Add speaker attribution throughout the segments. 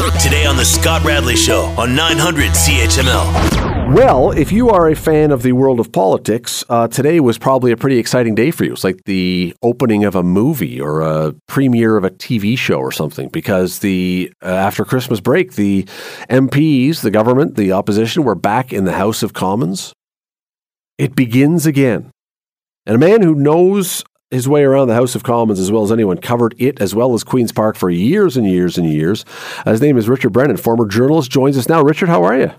Speaker 1: Today on The Scott Radley Show on 900 CHML.
Speaker 2: Well, if you are a fan of the world of politics, uh, today was probably a pretty exciting day for you. It's like the opening of a movie or a premiere of a TV show or something, because the uh, after Christmas break, the MPs, the government, the opposition were back in the House of Commons. It begins again. And a man who knows his way around the House of Commons as well as anyone, covered it as well as Queen's Park for years and years and years. His name is Richard Brennan, former journalist, joins us now. Richard, how are you?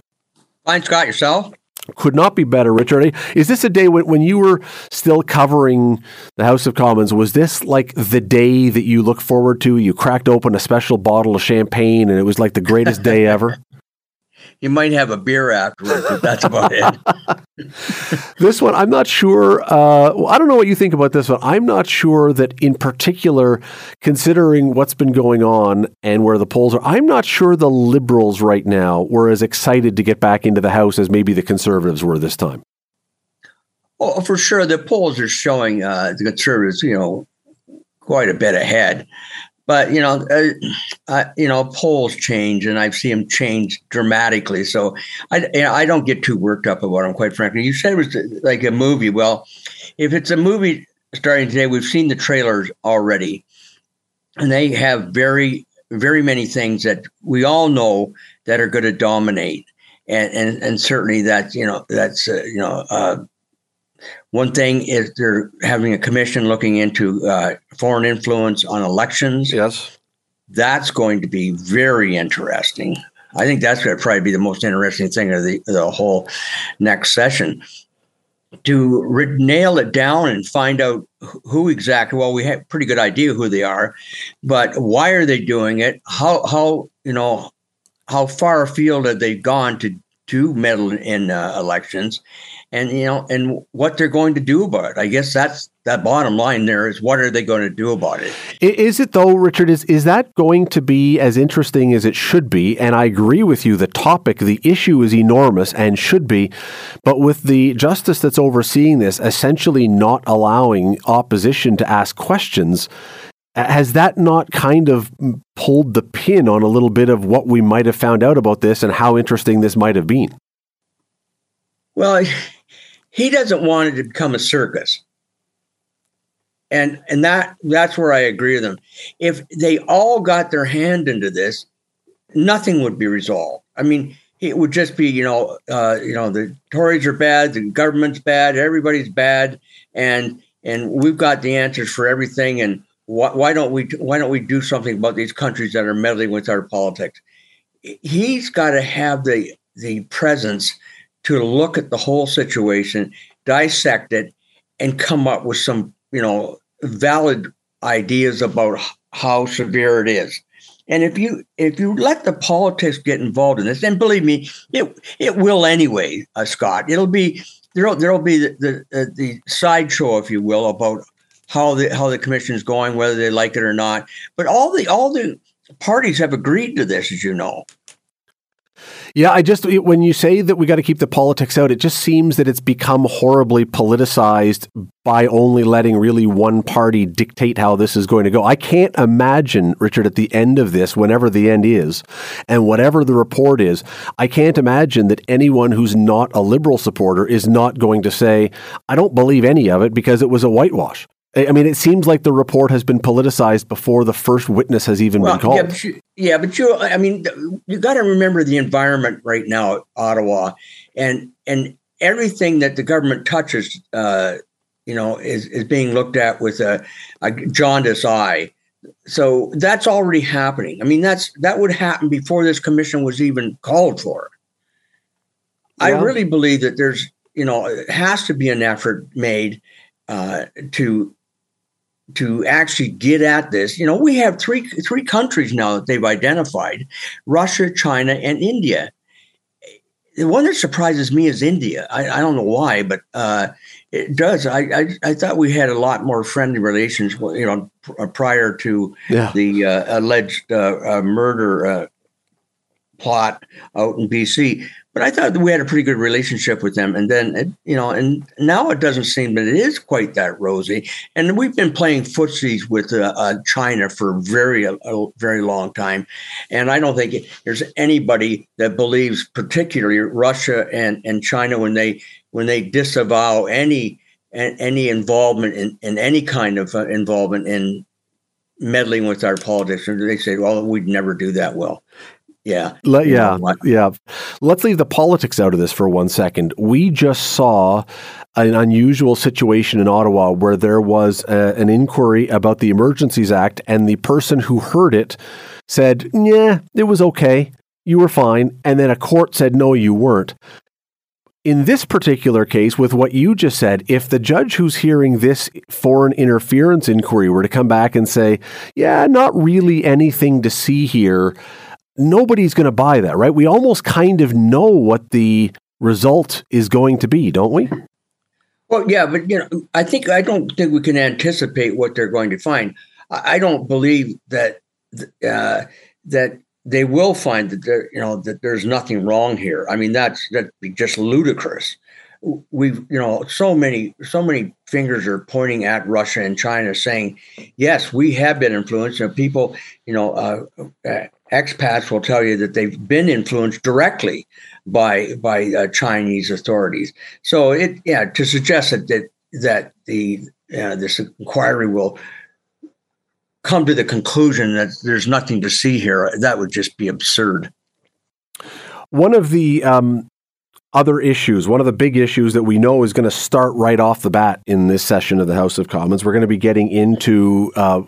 Speaker 3: Fine, Scott. Yourself?
Speaker 2: Could not be better, Richard. Is this a day when, when you were still covering the House of Commons? Was this like the day that you look forward to? You cracked open a special bottle of champagne and it was like the greatest day ever?
Speaker 3: you might have a beer afterwards, but that's about it.
Speaker 2: this one, I'm not sure. Uh, well, I don't know what you think about this one. I'm not sure that, in particular, considering what's been going on and where the polls are, I'm not sure the liberals right now were as excited to get back into the House as maybe the conservatives were this time.
Speaker 3: Well, for sure, the polls are showing uh, the conservatives, you know, quite a bit ahead but you know, uh, uh, you know, polls change, and I've seen them change dramatically. So I, you know, I don't get too worked up about them, quite frankly. You said it was like a movie. Well, if it's a movie starting today, we've seen the trailers already, and they have very, very many things that we all know that are going to dominate, and and and certainly that you know that's uh, you know uh, one thing is they're having a commission looking into uh, foreign influence on elections.
Speaker 2: Yes.
Speaker 3: That's going to be very interesting. I think that's going to probably be the most interesting thing of the, the whole next session. To re- nail it down and find out who exactly, well, we have a pretty good idea who they are, but why are they doing it? How, how you know, how far afield have they gone to, to meddle in uh, elections? And you know and what they're going to do about it. I guess that's that bottom line there is what are they going to do about it?
Speaker 2: Is it though richard is is that going to be as interesting as it should be? And i agree with you the topic the issue is enormous and should be. But with the justice that's overseeing this essentially not allowing opposition to ask questions has that not kind of pulled the pin on a little bit of what we might have found out about this and how interesting this might have been?
Speaker 3: Well he doesn't want it to become a circus. And and that that's where I agree with him. If they all got their hand into this, nothing would be resolved. I mean, it would just be you know uh, you know the Tories are bad, the government's bad, everybody's bad, and and we've got the answers for everything. And why, why don't we why don't we do something about these countries that are meddling with our politics? He's got to have the the presence to look at the whole situation, dissect it, and come up with some, you know, valid ideas about how severe it is. And if you if you let the politics get involved in this, and believe me, it it will anyway, uh, Scott. It'll be there'll there'll be the the, uh, the sideshow, if you will, about how the how the commission is going, whether they like it or not. But all the all the parties have agreed to this, as you know.
Speaker 2: Yeah, I just when you say that we got to keep the politics out, it just seems that it's become horribly politicized by only letting really one party dictate how this is going to go. I can't imagine, Richard, at the end of this, whenever the end is, and whatever the report is, I can't imagine that anyone who's not a liberal supporter is not going to say, I don't believe any of it because it was a whitewash. I mean, it seems like the report has been politicized before the first witness has even well, been called.
Speaker 3: Yeah, but you, yeah, but you I mean, you got to remember the environment right now at Ottawa, and and everything that the government touches, uh, you know, is is being looked at with a, a jaundice eye. So that's already happening. I mean, that's that would happen before this commission was even called for. Yeah. I really believe that there's, you know, it has to be an effort made uh, to to actually get at this. You know, we have three three countries now that they've identified: Russia, China, and India. The one that surprises me is India. I, I don't know why, but uh, it does. I, I, I thought we had a lot more friendly relations. You know, prior to yeah. the uh, alleged uh, uh murder uh, plot out in BC. But I thought we had a pretty good relationship with them. And then, it, you know, and now it doesn't seem that it is quite that rosy. And we've been playing footsies with uh, uh, China for very, a, a, very long time. And I don't think there's anybody that believes, particularly Russia and, and China, when they when they disavow any any involvement in, in any kind of uh, involvement in meddling with our politics. And they say, well, we'd never do that. Well, yeah.
Speaker 2: Let, yeah. Yeah. Let's leave the politics out of this for one second. We just saw an unusual situation in Ottawa where there was a, an inquiry about the Emergencies Act, and the person who heard it said, Yeah, it was okay. You were fine. And then a court said, No, you weren't. In this particular case, with what you just said, if the judge who's hearing this foreign interference inquiry were to come back and say, Yeah, not really anything to see here nobody's going to buy that, right? We almost kind of know what the result is going to be, don't we?
Speaker 3: Well, yeah, but you know, I think I don't think we can anticipate what they're going to find. I don't believe that uh, that they will find that there, you know, that there's nothing wrong here. I mean, that's that'd just ludicrous. We've, you know, so many, so many fingers are pointing at Russia and China, saying, "Yes, we have been influenced." And people, you know, uh, uh expats will tell you that they've been influenced directly by by uh, Chinese authorities. So it yeah to suggest that that, that the uh, this inquiry will come to the conclusion that there's nothing to see here that would just be absurd.
Speaker 2: One of the um, other issues. One of the big issues that we know is going to start right off the bat in this session of the House of Commons. We're going to be getting into uh,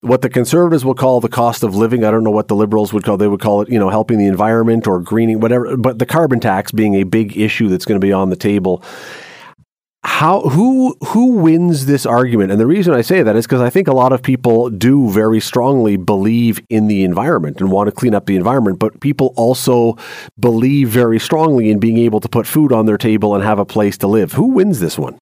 Speaker 2: what the Conservatives will call the cost of living. I don't know what the Liberals would call. They would call it, you know, helping the environment or greening, whatever. But the carbon tax being a big issue that's going to be on the table how who who wins this argument and the reason i say that is because i think a lot of people do very strongly believe in the environment and want to clean up the environment but people also believe very strongly in being able to put food on their table and have a place to live who wins this one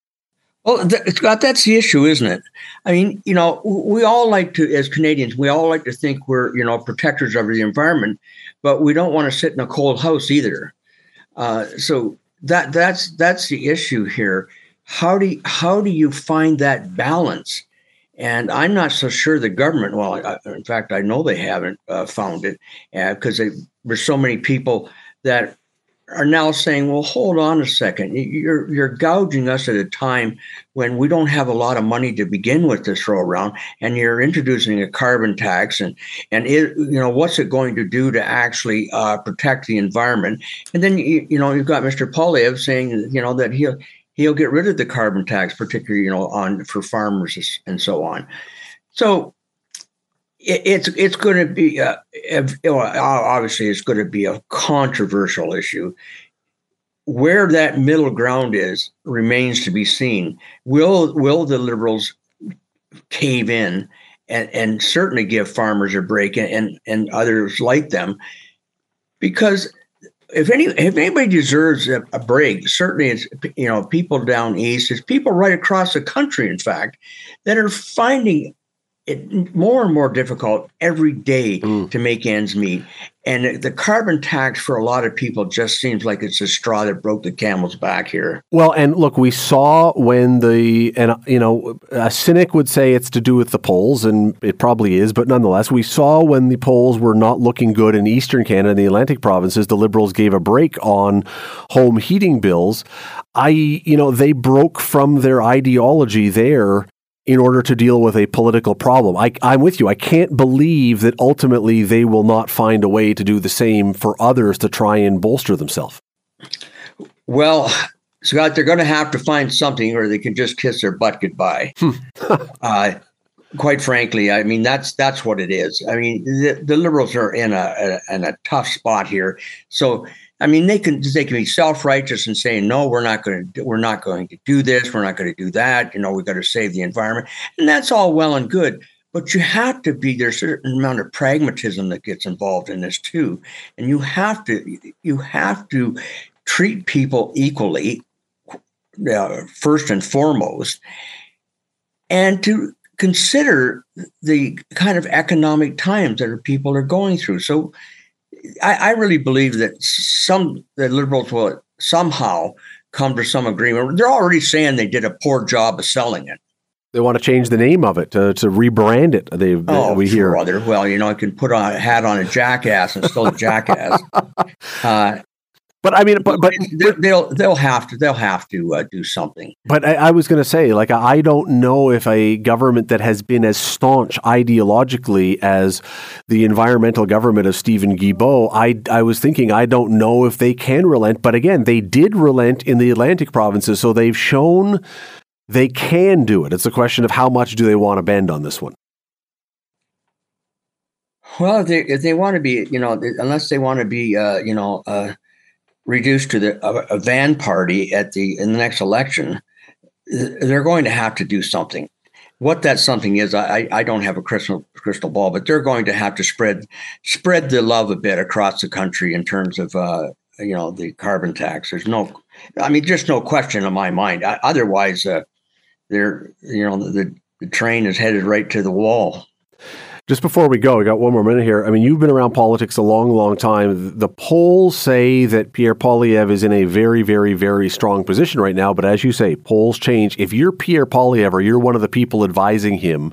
Speaker 3: well, Scott, that's the issue, isn't it? I mean, you know, we all like to, as Canadians, we all like to think we're, you know, protectors of the environment, but we don't want to sit in a cold house either. Uh, so that that's that's the issue here how do you, how do you find that balance? And I'm not so sure the government. Well, I, in fact, I know they haven't uh, found it because uh, there's so many people that are now saying, "Well, hold on a second. You're you're gouging us at a time when we don't have a lot of money to begin with this throw around, and you're introducing a carbon tax, and and it, you know what's it going to do to actually uh, protect the environment? And then you, you know you've got Mr. Poilievre saying, you know, that he'll he'll get rid of the carbon tax, particularly you know on for farmers and so on. So it, it's it's going to be uh, a, a, obviously it's going to be a controversial issue. Where that middle ground is remains to be seen. Will will the liberals cave in and, and certainly give farmers a break and, and others like them? Because if any if anybody deserves a, a, break, certainly it's you know people down east, it's people right across the country, in fact, that are finding it more and more difficult every day mm. to make ends meet. And the carbon tax for a lot of people just seems like it's a straw that broke the camel's back here.
Speaker 2: Well, and look, we saw when the, and you know, a cynic would say it's to do with the polls, and it probably is, but nonetheless, we saw when the polls were not looking good in Eastern Canada and the Atlantic provinces, the Liberals gave a break on home heating bills. I, you know, they broke from their ideology there in order to deal with a political problem. I, I'm with you. I can't believe that ultimately they will not find a way to do the same for others to try and bolster themselves.
Speaker 3: Well, Scott, they're going to have to find something, or they can just kiss their butt goodbye. Hmm. uh, quite frankly, I mean that's that's what it is. I mean the, the liberals are in a, a in a tough spot here. So I mean, they can they can be self righteous and saying, no, we're not going to we're not going to do this, we're not going to do that. You know, we've got to save the environment, and that's all well and good. But you have to be there's a certain amount of pragmatism that gets involved in this too, and you have to you have to treat people equally uh, first and foremost, and to consider the kind of economic times that people are going through. So I, I really believe that some the liberals will somehow come to some agreement. They're already saying they did a poor job of selling it.
Speaker 2: They want to change the name of it to, to rebrand it. They,
Speaker 3: oh,
Speaker 2: we hear.
Speaker 3: Brother. Well, you know, I can put on a hat on a jackass and still a jackass. Uh,
Speaker 2: but I mean, but but
Speaker 3: they'll they'll have to they'll have to uh, do something.
Speaker 2: But I, I was going to say, like, I don't know if a government that has been as staunch ideologically as the environmental government of Stephen Guilbeault, I I was thinking, I don't know if they can relent. But again, they did relent in the Atlantic provinces, so they've shown they can do it. It's a question of how much do they want to bend on this one.
Speaker 3: Well, if they if they want to be, you know, unless they want to be, uh, you know. Uh, reduced to the a, a van party at the in the next election, they're going to have to do something. What that something is, I, I don't have a crystal crystal ball, but they're going to have to spread spread the love a bit across the country in terms of uh, you know the carbon tax. There's no, I mean, just no question in my mind. I, otherwise, uh, they're you know the the train is headed right to the wall.
Speaker 2: Just before we go, we got one more minute here. I mean, you've been around politics a long, long time. The polls say that Pierre Poilievre is in a very, very, very strong position right now. But as you say, polls change. If you're Pierre Poilievre or you're one of the people advising him,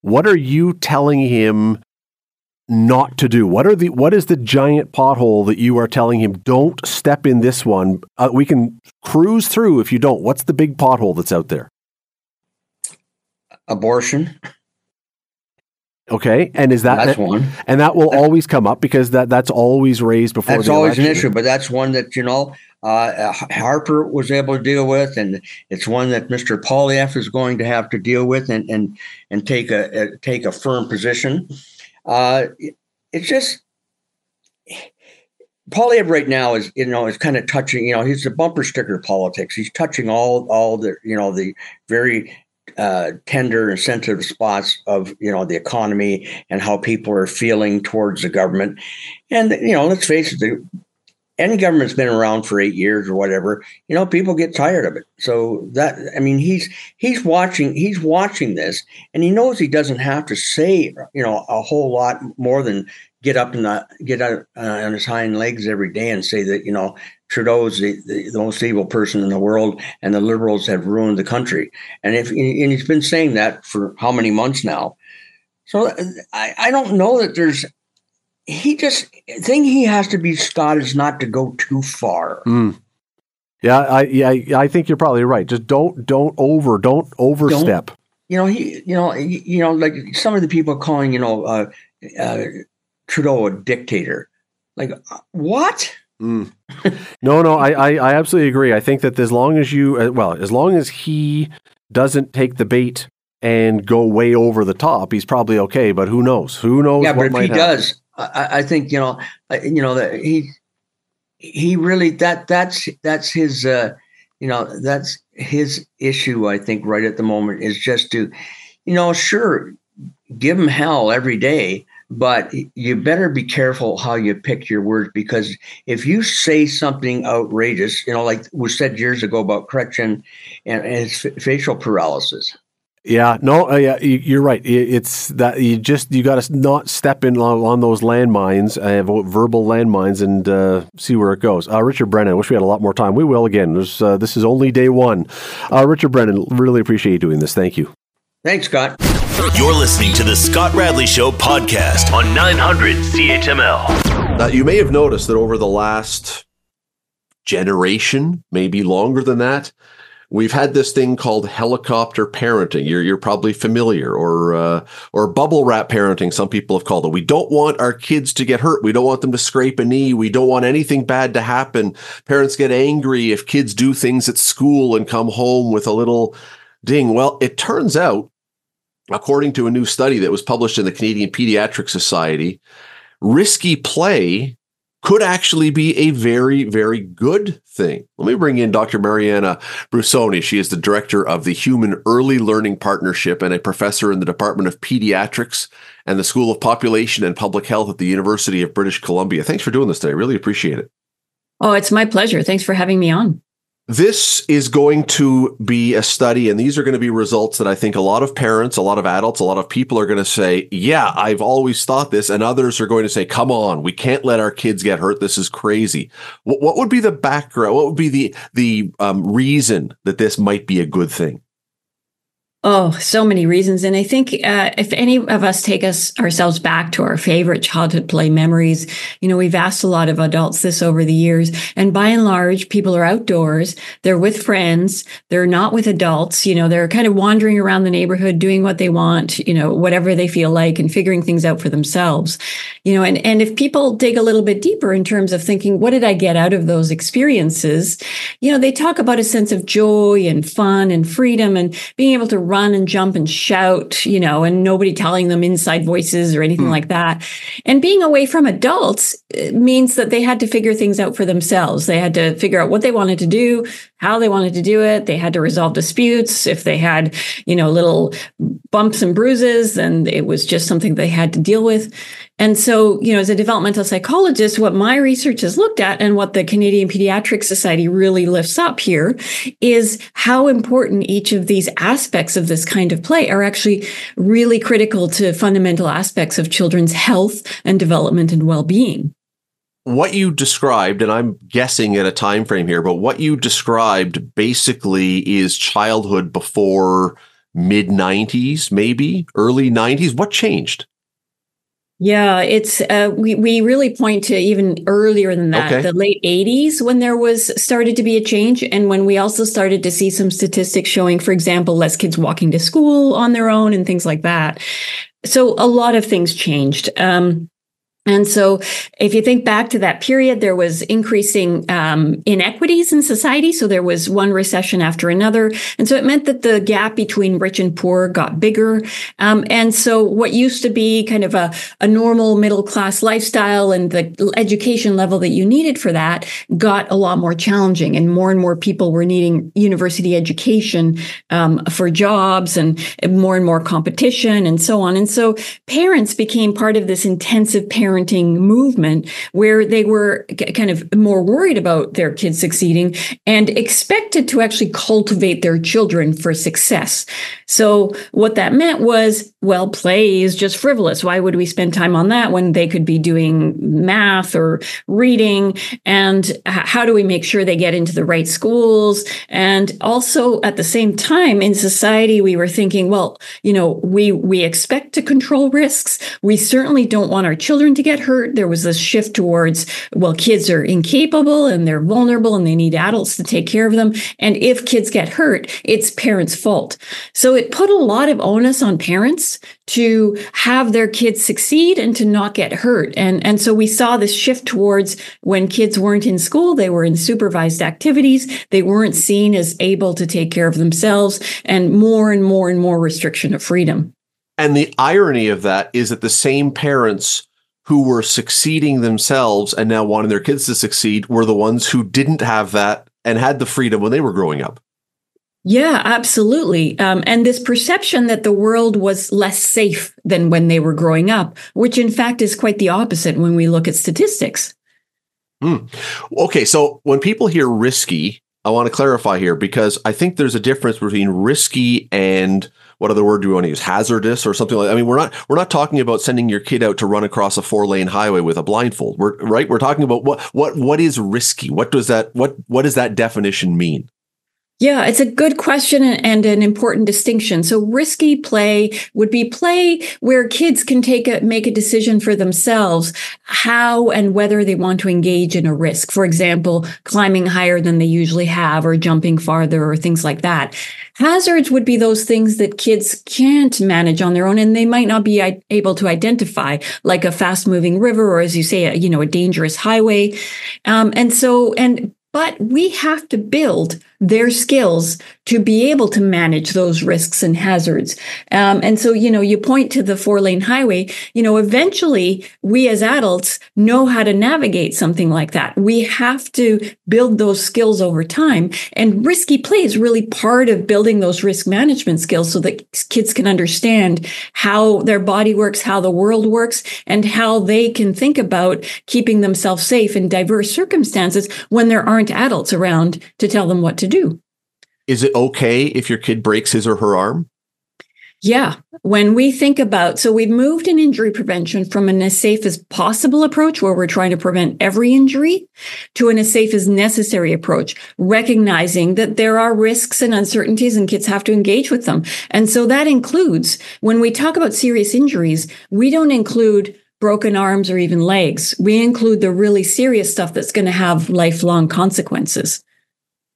Speaker 2: what are you telling him not to do? What are the what is the giant pothole that you are telling him don't step in this one? Uh, we can cruise through if you don't. What's the big pothole that's out there?
Speaker 3: Abortion.
Speaker 2: Okay, and is that
Speaker 3: that's one,
Speaker 2: and that will always come up because that that's always raised before.
Speaker 3: That's always election. an issue, but that's one that you know uh, Harper was able to deal with, and it's one that Mr. Poilievre is going to have to deal with and and and take a, a take a firm position. Uh, it, it's just Poilievre right now is you know is kind of touching you know he's the bumper sticker politics. He's touching all all the you know the very uh, tender and sensitive spots of you know the economy and how people are feeling towards the government. And you know, let's face it, the, any government's been around for eight years or whatever, you know, people get tired of it. So that I mean, he's he's watching he's watching this, and he knows he doesn't have to say you know a whole lot more than get up and get out uh, on his hind legs every day and say that you know Trudeau's the, the, the, most evil person in the world, and the Liberals have ruined the country. And if and he's been saying that for how many months now? So I, I don't know that there's. He just thing he has to be Scott is not to go too far.
Speaker 2: Mm. Yeah, I yeah I think you're probably right. Just don't don't over don't overstep. Don't,
Speaker 3: you know he you know you know like some of the people calling you know uh, uh, Trudeau a dictator. Like what?
Speaker 2: Mm. no, no, I, I, I, absolutely agree. I think that as long as you, uh, well, as long as he doesn't take the bait and go way over the top, he's probably okay. But who knows? Who knows?
Speaker 3: Yeah, but if he
Speaker 2: happen.
Speaker 3: does, I, I, think you know, you know that he he really that that's that's his uh, you know that's his issue. I think right at the moment is just to, you know, sure, give him hell every day, but you better be careful how you pick your words because if you say something outrageous, you know, like was said years ago about Chrétien and, and his f- facial paralysis.
Speaker 2: Yeah, no, uh, yeah, you're right. It's that you just you got to not step in on, on those landmines, uh, verbal landmines, and uh, see where it goes. Uh, Richard Brennan, I wish we had a lot more time. We will again. Uh, this is only day one. Uh, Richard Brennan, really appreciate you doing this. Thank you.
Speaker 3: Thanks, Scott.
Speaker 1: You're listening to the Scott Radley Show podcast on 900 CHML.
Speaker 2: Now, you may have noticed that over the last generation, maybe longer than that, we've had this thing called helicopter parenting. You're you're probably familiar, or uh, or bubble wrap parenting. Some people have called it. We don't want our kids to get hurt. We don't want them to scrape a knee. We don't want anything bad to happen. Parents get angry if kids do things at school and come home with a little ding. Well, it turns out according to a new study that was published in the Canadian Pediatric Society, risky play could actually be a very, very good thing. Let me bring in Dr. Mariana Brussoni. She is the director of the Human Early Learning Partnership and a professor in the Department of Pediatrics and the School of Population and Public Health at the University of British Columbia. Thanks for doing this today. Really appreciate it.
Speaker 4: Oh, it's my pleasure. Thanks for having me on
Speaker 2: this is going to be a study, and these are going to be results that I think a lot of parents, a lot of adults, a lot of people are going to say, Yeah, I've always thought this. And others are going to say, Come on, we can't let our kids get hurt. This is crazy. What, would be the background? What would be the, the um, reason that this might be a good thing?
Speaker 4: Oh, so many reasons. And I think uh, if any of us take us ourselves back to our favorite childhood play memories, you know, we've asked a lot of adults this over the years. And by and large, people are outdoors, they're with friends, they're not with adults, you know, they're kind of wandering around the neighborhood doing what they want, you know, whatever they feel like and figuring things out for themselves. You know, and, and if people dig a little bit deeper in terms of thinking, what did I get out of those experiences? You know, they talk about a sense of joy and fun and freedom and being able to run and jump and shout, you know, and nobody telling them inside voices or anything mm. like that. And being away from adults uh, means that they had to figure things out for themselves. They had to figure out what they wanted to do, how they wanted to do it. They had to resolve disputes. If they had, you know, little bumps and bruises, then it was just something they had to deal with. And so, you know, as a developmental psychologist, what my research has looked at and what the Canadian Pediatric Society really lifts up here is how important each of these aspects of this kind of play are actually really critical to fundamental aspects of children's health and development and well-being
Speaker 2: what you described and i'm guessing at a time frame here but what you described basically is childhood before mid 90s maybe early 90s what changed
Speaker 4: yeah, it's uh, we we really point to even earlier than that, okay. the late '80s when there was started to be a change, and when we also started to see some statistics showing, for example, less kids walking to school on their own and things like that. So a lot of things changed. Um, and so, if you think back to that period, there was increasing um, inequities in society. So, there was one recession after another. And so, it meant that the gap between rich and poor got bigger. Um, and so, what used to be kind of a, a normal middle class lifestyle and the education level that you needed for that got a lot more challenging. And more and more people were needing university education um, for jobs and more and more competition and so on. And so, parents became part of this intensive parent parenting movement where they were kind of more worried about their kids succeeding and expected to actually cultivate their children for success. So what that meant was, well, play is just frivolous. Why would we spend time on that when they could be doing math or reading? And how do we make sure they get into the right schools? And also at the same time in society, we were thinking, well, you know, we, we expect to control risks. We certainly don't want our children to to get hurt. There was this shift towards, well, kids are incapable and they're vulnerable and they need adults to take care of them. And if kids get hurt, it's parents' fault. So it put a lot of onus on parents to have their kids succeed and to not get hurt. And, and so we saw this shift towards when kids weren't in school, they were in supervised activities. They weren't seen as able to take care of themselves and more and more and more restriction of freedom.
Speaker 2: And the irony of that is that the same parents who were succeeding themselves and now wanting their kids to succeed were the ones who didn't have that and had the freedom when they were growing up.
Speaker 4: Yeah, absolutely. Um, and this perception that the world was less safe than when they were growing up, which in fact is quite the opposite when we look at statistics.
Speaker 2: Mm. Okay, so when people hear risky, I want to clarify here because I think there's a difference between risky and what other word do we want to use? Hazardous or something like. That. I mean, we're not we're not talking about sending your kid out to run across a four lane highway with a blindfold. We're right. We're talking about what what what is risky. What does that what what does that definition mean?
Speaker 4: Yeah, it's a good question and an important distinction. So risky play would be play where kids can take a make a decision for themselves how and whether they want to engage in a risk. For example, climbing higher than they usually have or jumping farther or things like that. Hazards would be those things that kids can't manage on their own and they might not be able to identify, like a fast moving river or as you say, a, you know, a dangerous highway. Um, and so, and but we have to build their skills to be able to manage those risks and hazards. Um, and so, you know, you point to the four lane highway, you know, eventually we as adults know how to navigate something like that. We have to build those skills over time. And risky play is really part of building those risk management skills so that kids can understand how their body works, how the world works, and how they can think about keeping themselves safe in diverse circumstances when there aren't adults around to tell them what to do.
Speaker 2: Is it okay if your kid breaks his or her arm?
Speaker 4: Yeah. When we think about, so we've moved in injury prevention from an as safe as possible approach where we're trying to prevent every injury to an as safe as necessary approach, recognizing that there are risks and uncertainties and kids have to engage with them. And so that includes when we talk about serious injuries, we don't include broken arms or even legs. We include the really serious stuff that's going to have lifelong consequences.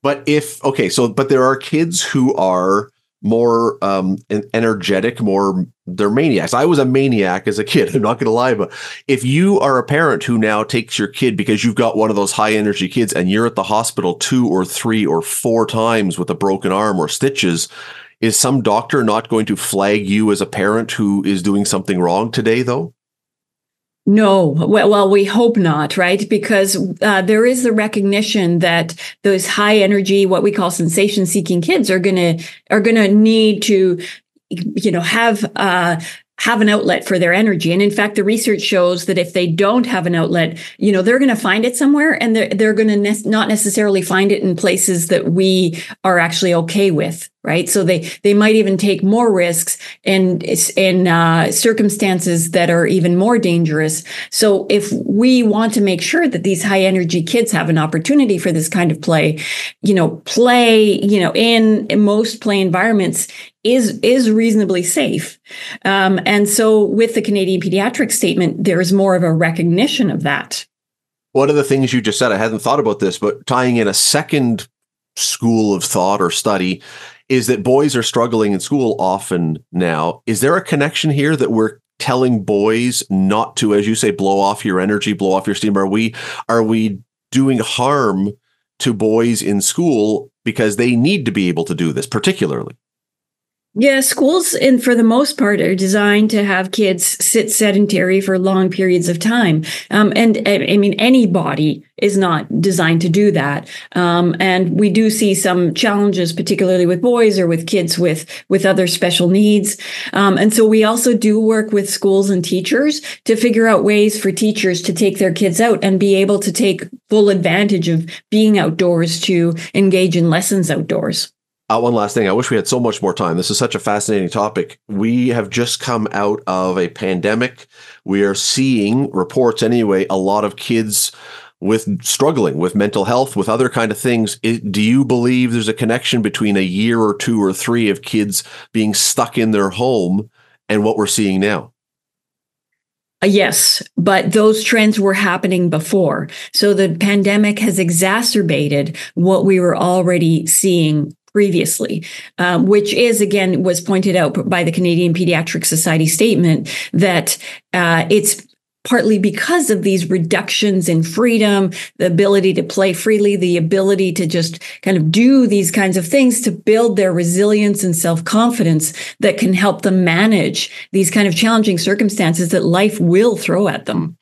Speaker 2: But if, okay, so, but there are kids who are more um, energetic, more they're maniacs. I was a maniac as a kid. I'm not going to lie, but if you are a parent who now takes your kid because you've got one of those high energy kids and you're at the hospital two or three or four times with a broken arm or stitches, is some doctor not going to flag you as a parent who is doing something wrong today, though?
Speaker 4: No, well, we hope not, right? Because uh, there is the recognition that those high energy, what we call sensation seeking kids are gonna are gonna need to, you know, have uh, have an outlet for their energy. And in fact, the research shows that if they don't have an outlet, you know, they're going to find it somewhere and they're, they're going to ne- not necessarily find it in places that we are actually okay with right? So they they might even take more risks in in uh, circumstances that are even more dangerous. So if we want to make sure that these high energy kids have an opportunity for this kind of play, you know, play, you know, in, in most play environments is is reasonably safe. Um, and so with the Canadian Pediatric Statement, there is more of a recognition of that.
Speaker 2: One of the things you just said, I hadn't thought about this, but tying in a second school of thought or study is that boys are struggling in school often now. Is there a connection here that we're telling boys not to, as you say, blow off your energy, blow off your steam? Are we are we doing harm to boys in school because they need to be able to do this, particularly?
Speaker 4: Yeah, schools, and for the most part, are designed to have kids sit sedentary for long periods of time. Um, and I mean, any body is not designed to do that. Um, and we do see some challenges, particularly with boys or with kids with with other special needs. Um, and so we also do work with schools and teachers to figure out ways for teachers to take their kids out and be able to take full advantage of being outdoors to engage in lessons outdoors.
Speaker 2: Uh, one last thing. I wish we had so much more time. This is such a fascinating topic. We have just come out of a pandemic. We are seeing reports anyway, a lot of kids with struggling with mental health, with other kind of things. Do you believe there's a connection between a year or two or three of kids being stuck in their home and what we're seeing now?
Speaker 4: Uh, yes, but those trends were happening before. So the pandemic has exacerbated what we were already seeing previously, um, which is again was pointed out by the Canadian Pediatric Society statement that uh, it's partly because of these reductions in freedom, the ability to play freely, the ability to just kind of do these kinds of things to build their resilience and self confidence that can help them manage these kind of challenging circumstances that life will throw at them.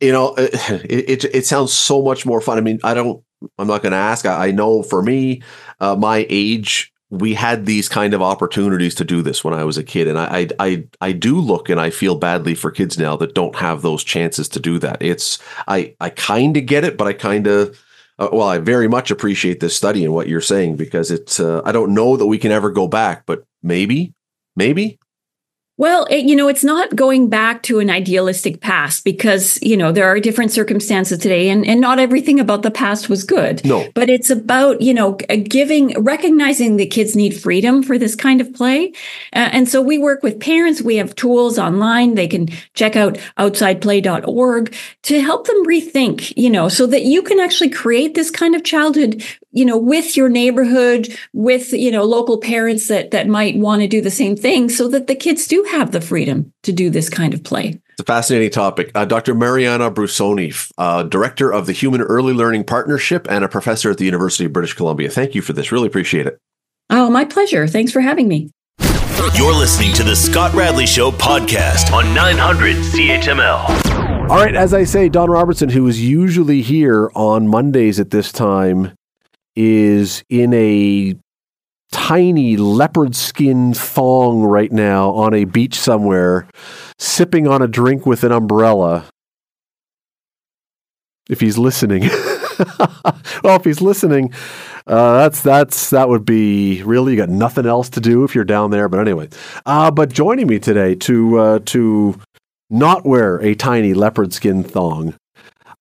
Speaker 2: You know, it, it, it sounds so much more fun. I mean, I don't I'm not going to ask. I, I, know for me, uh, my age, we had these kind of opportunities to do this when I was a kid, and I, I, I, I do look and I feel badly for kids now that don't have those chances to do that. It's I, I kind of get it, but I kind of. Uh, well, I very much appreciate this study and what you're saying because it's. Uh, I don't know that we can ever go back, but maybe, maybe
Speaker 4: well, it, you know, it's not going back to an idealistic past because, you know, there are different circumstances today and, and not everything about the past was good.
Speaker 2: No.
Speaker 4: But it's about, you know, giving, recognizing that kids need freedom for this kind of play. Uh, and so we work with parents. We have tools online. They can check out outsideplay.org to help them rethink, you know, so that you can actually create this kind of childhood you know with your neighborhood with you know local parents that that might want to do the same thing so that the kids do have the freedom to do this kind of play
Speaker 2: It's a fascinating topic. Uh, Dr. Mariana Brussoni, uh, director of the Human Early Learning Partnership and a professor at the University of British Columbia. Thank you for this. Really appreciate it.
Speaker 4: Oh, my pleasure. Thanks for having me.
Speaker 1: You're listening to the Scott Radley Show podcast on 900 CHML.
Speaker 2: All right, as I say, Don Robertson, who is usually here on Mondays at this time, is in a tiny leopard skin thong right now on a beach somewhere, sipping on a drink with an umbrella. If he's listening. well, if he's listening, uh, that's that's that would be really you got nothing else to do if you're down there. But anyway, uh, but joining me today to uh, to not wear a tiny leopard skin thong,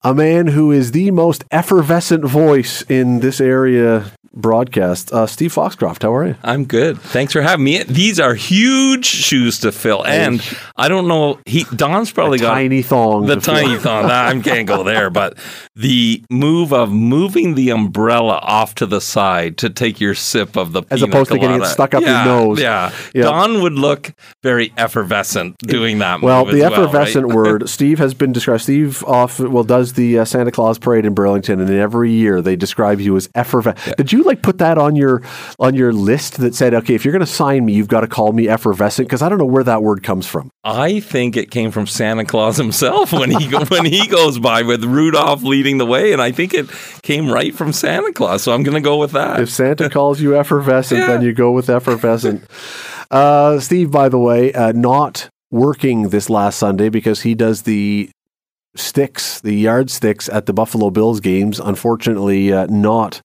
Speaker 2: a man who is the most effervescent voice in this area broadcast. Uh, Steve Foxcroft, how are you?
Speaker 5: I'm good. Thanks for having me. These are huge shoes to fill, and I don't know. He Don's probably got
Speaker 2: tiny thong.
Speaker 5: The tiny thong. I can't go there, but the move of moving the umbrella off to the side to take your sip of the
Speaker 2: as opposed
Speaker 5: colada.
Speaker 2: to getting it stuck up
Speaker 5: yeah,
Speaker 2: your nose.
Speaker 5: Yeah. yeah, Don would look very effervescent doing that.
Speaker 2: Well, the effervescent
Speaker 5: well, right?
Speaker 2: word. Steve has been described. Steve off well does the uh, Santa Claus parade in Burlington, and every year they describe you as effervescent. Yeah. Did you like put that on your on your list that said, okay, if you're going to sign me, you've got to call me effervescent? Because I don't know where that word comes from.
Speaker 5: I think it came from Santa Claus himself when he go, when he goes by with Rudolph leading the way, and I think it came right from Santa Claus. So I'm going to go with that.
Speaker 2: If Santa calls you effervescent, yeah. then you go with effervescent. Uh, Steve, by the way, uh, not working this last Sunday because he does the sticks, the yardsticks at the Buffalo Bills games. Unfortunately, uh, not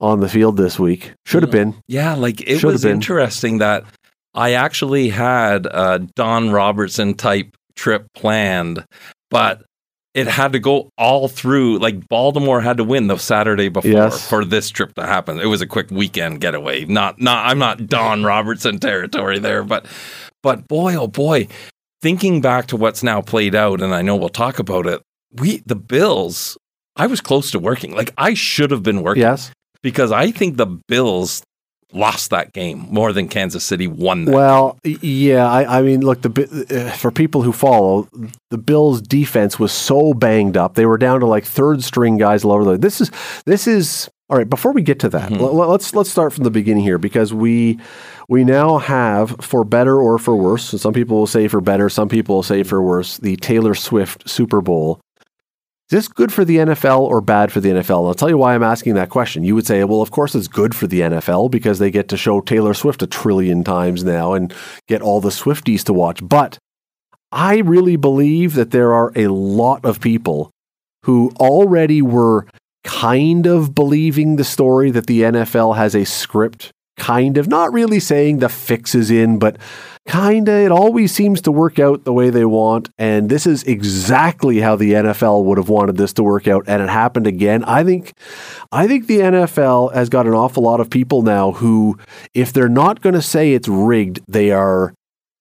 Speaker 2: on the field this week. Should have been.
Speaker 5: Yeah, like it Should was interesting that I actually had a Don Robertson type trip planned, but it had to go all through. Like Baltimore had to win the Saturday before yes. for this trip to happen. It was a quick weekend getaway. Not, not. I'm not Don Robertson territory there, but, but boy, oh boy, thinking back to what's now played out, and I know we'll talk about it. We the Bills. I was close to working. Like I should have been working.
Speaker 2: Yes
Speaker 5: because I think the Bills lost that game more than Kansas City won that.
Speaker 2: Well, game. yeah, I, I, mean, look, the uh, for people who follow, the Bills' defense was so banged up; they were down to like third string guys lower. This is this is all right. Before we get to that, mm-hmm. let's let's start from the beginning here because we we now have, for better or for worse, some people will say for better, some people will say for worse, the Taylor Swift Super Bowl is this good for the NFL or bad for the NFL? And I'll tell you why I'm asking that question. You would say, well, of course it's good for the NFL because they get to show Taylor Swift a trillion times now and get all the Swifties to watch. But I really believe that there are a lot of people who already were kind of believing the story that the NFL has a script, kind of, not really saying the fix is in, but kinda it always seems to work out the way they want and this is exactly how the NFL would have wanted this to work out and it happened again. I think i think the NFL has got an awful lot of people now who if they're not going to say it's rigged they are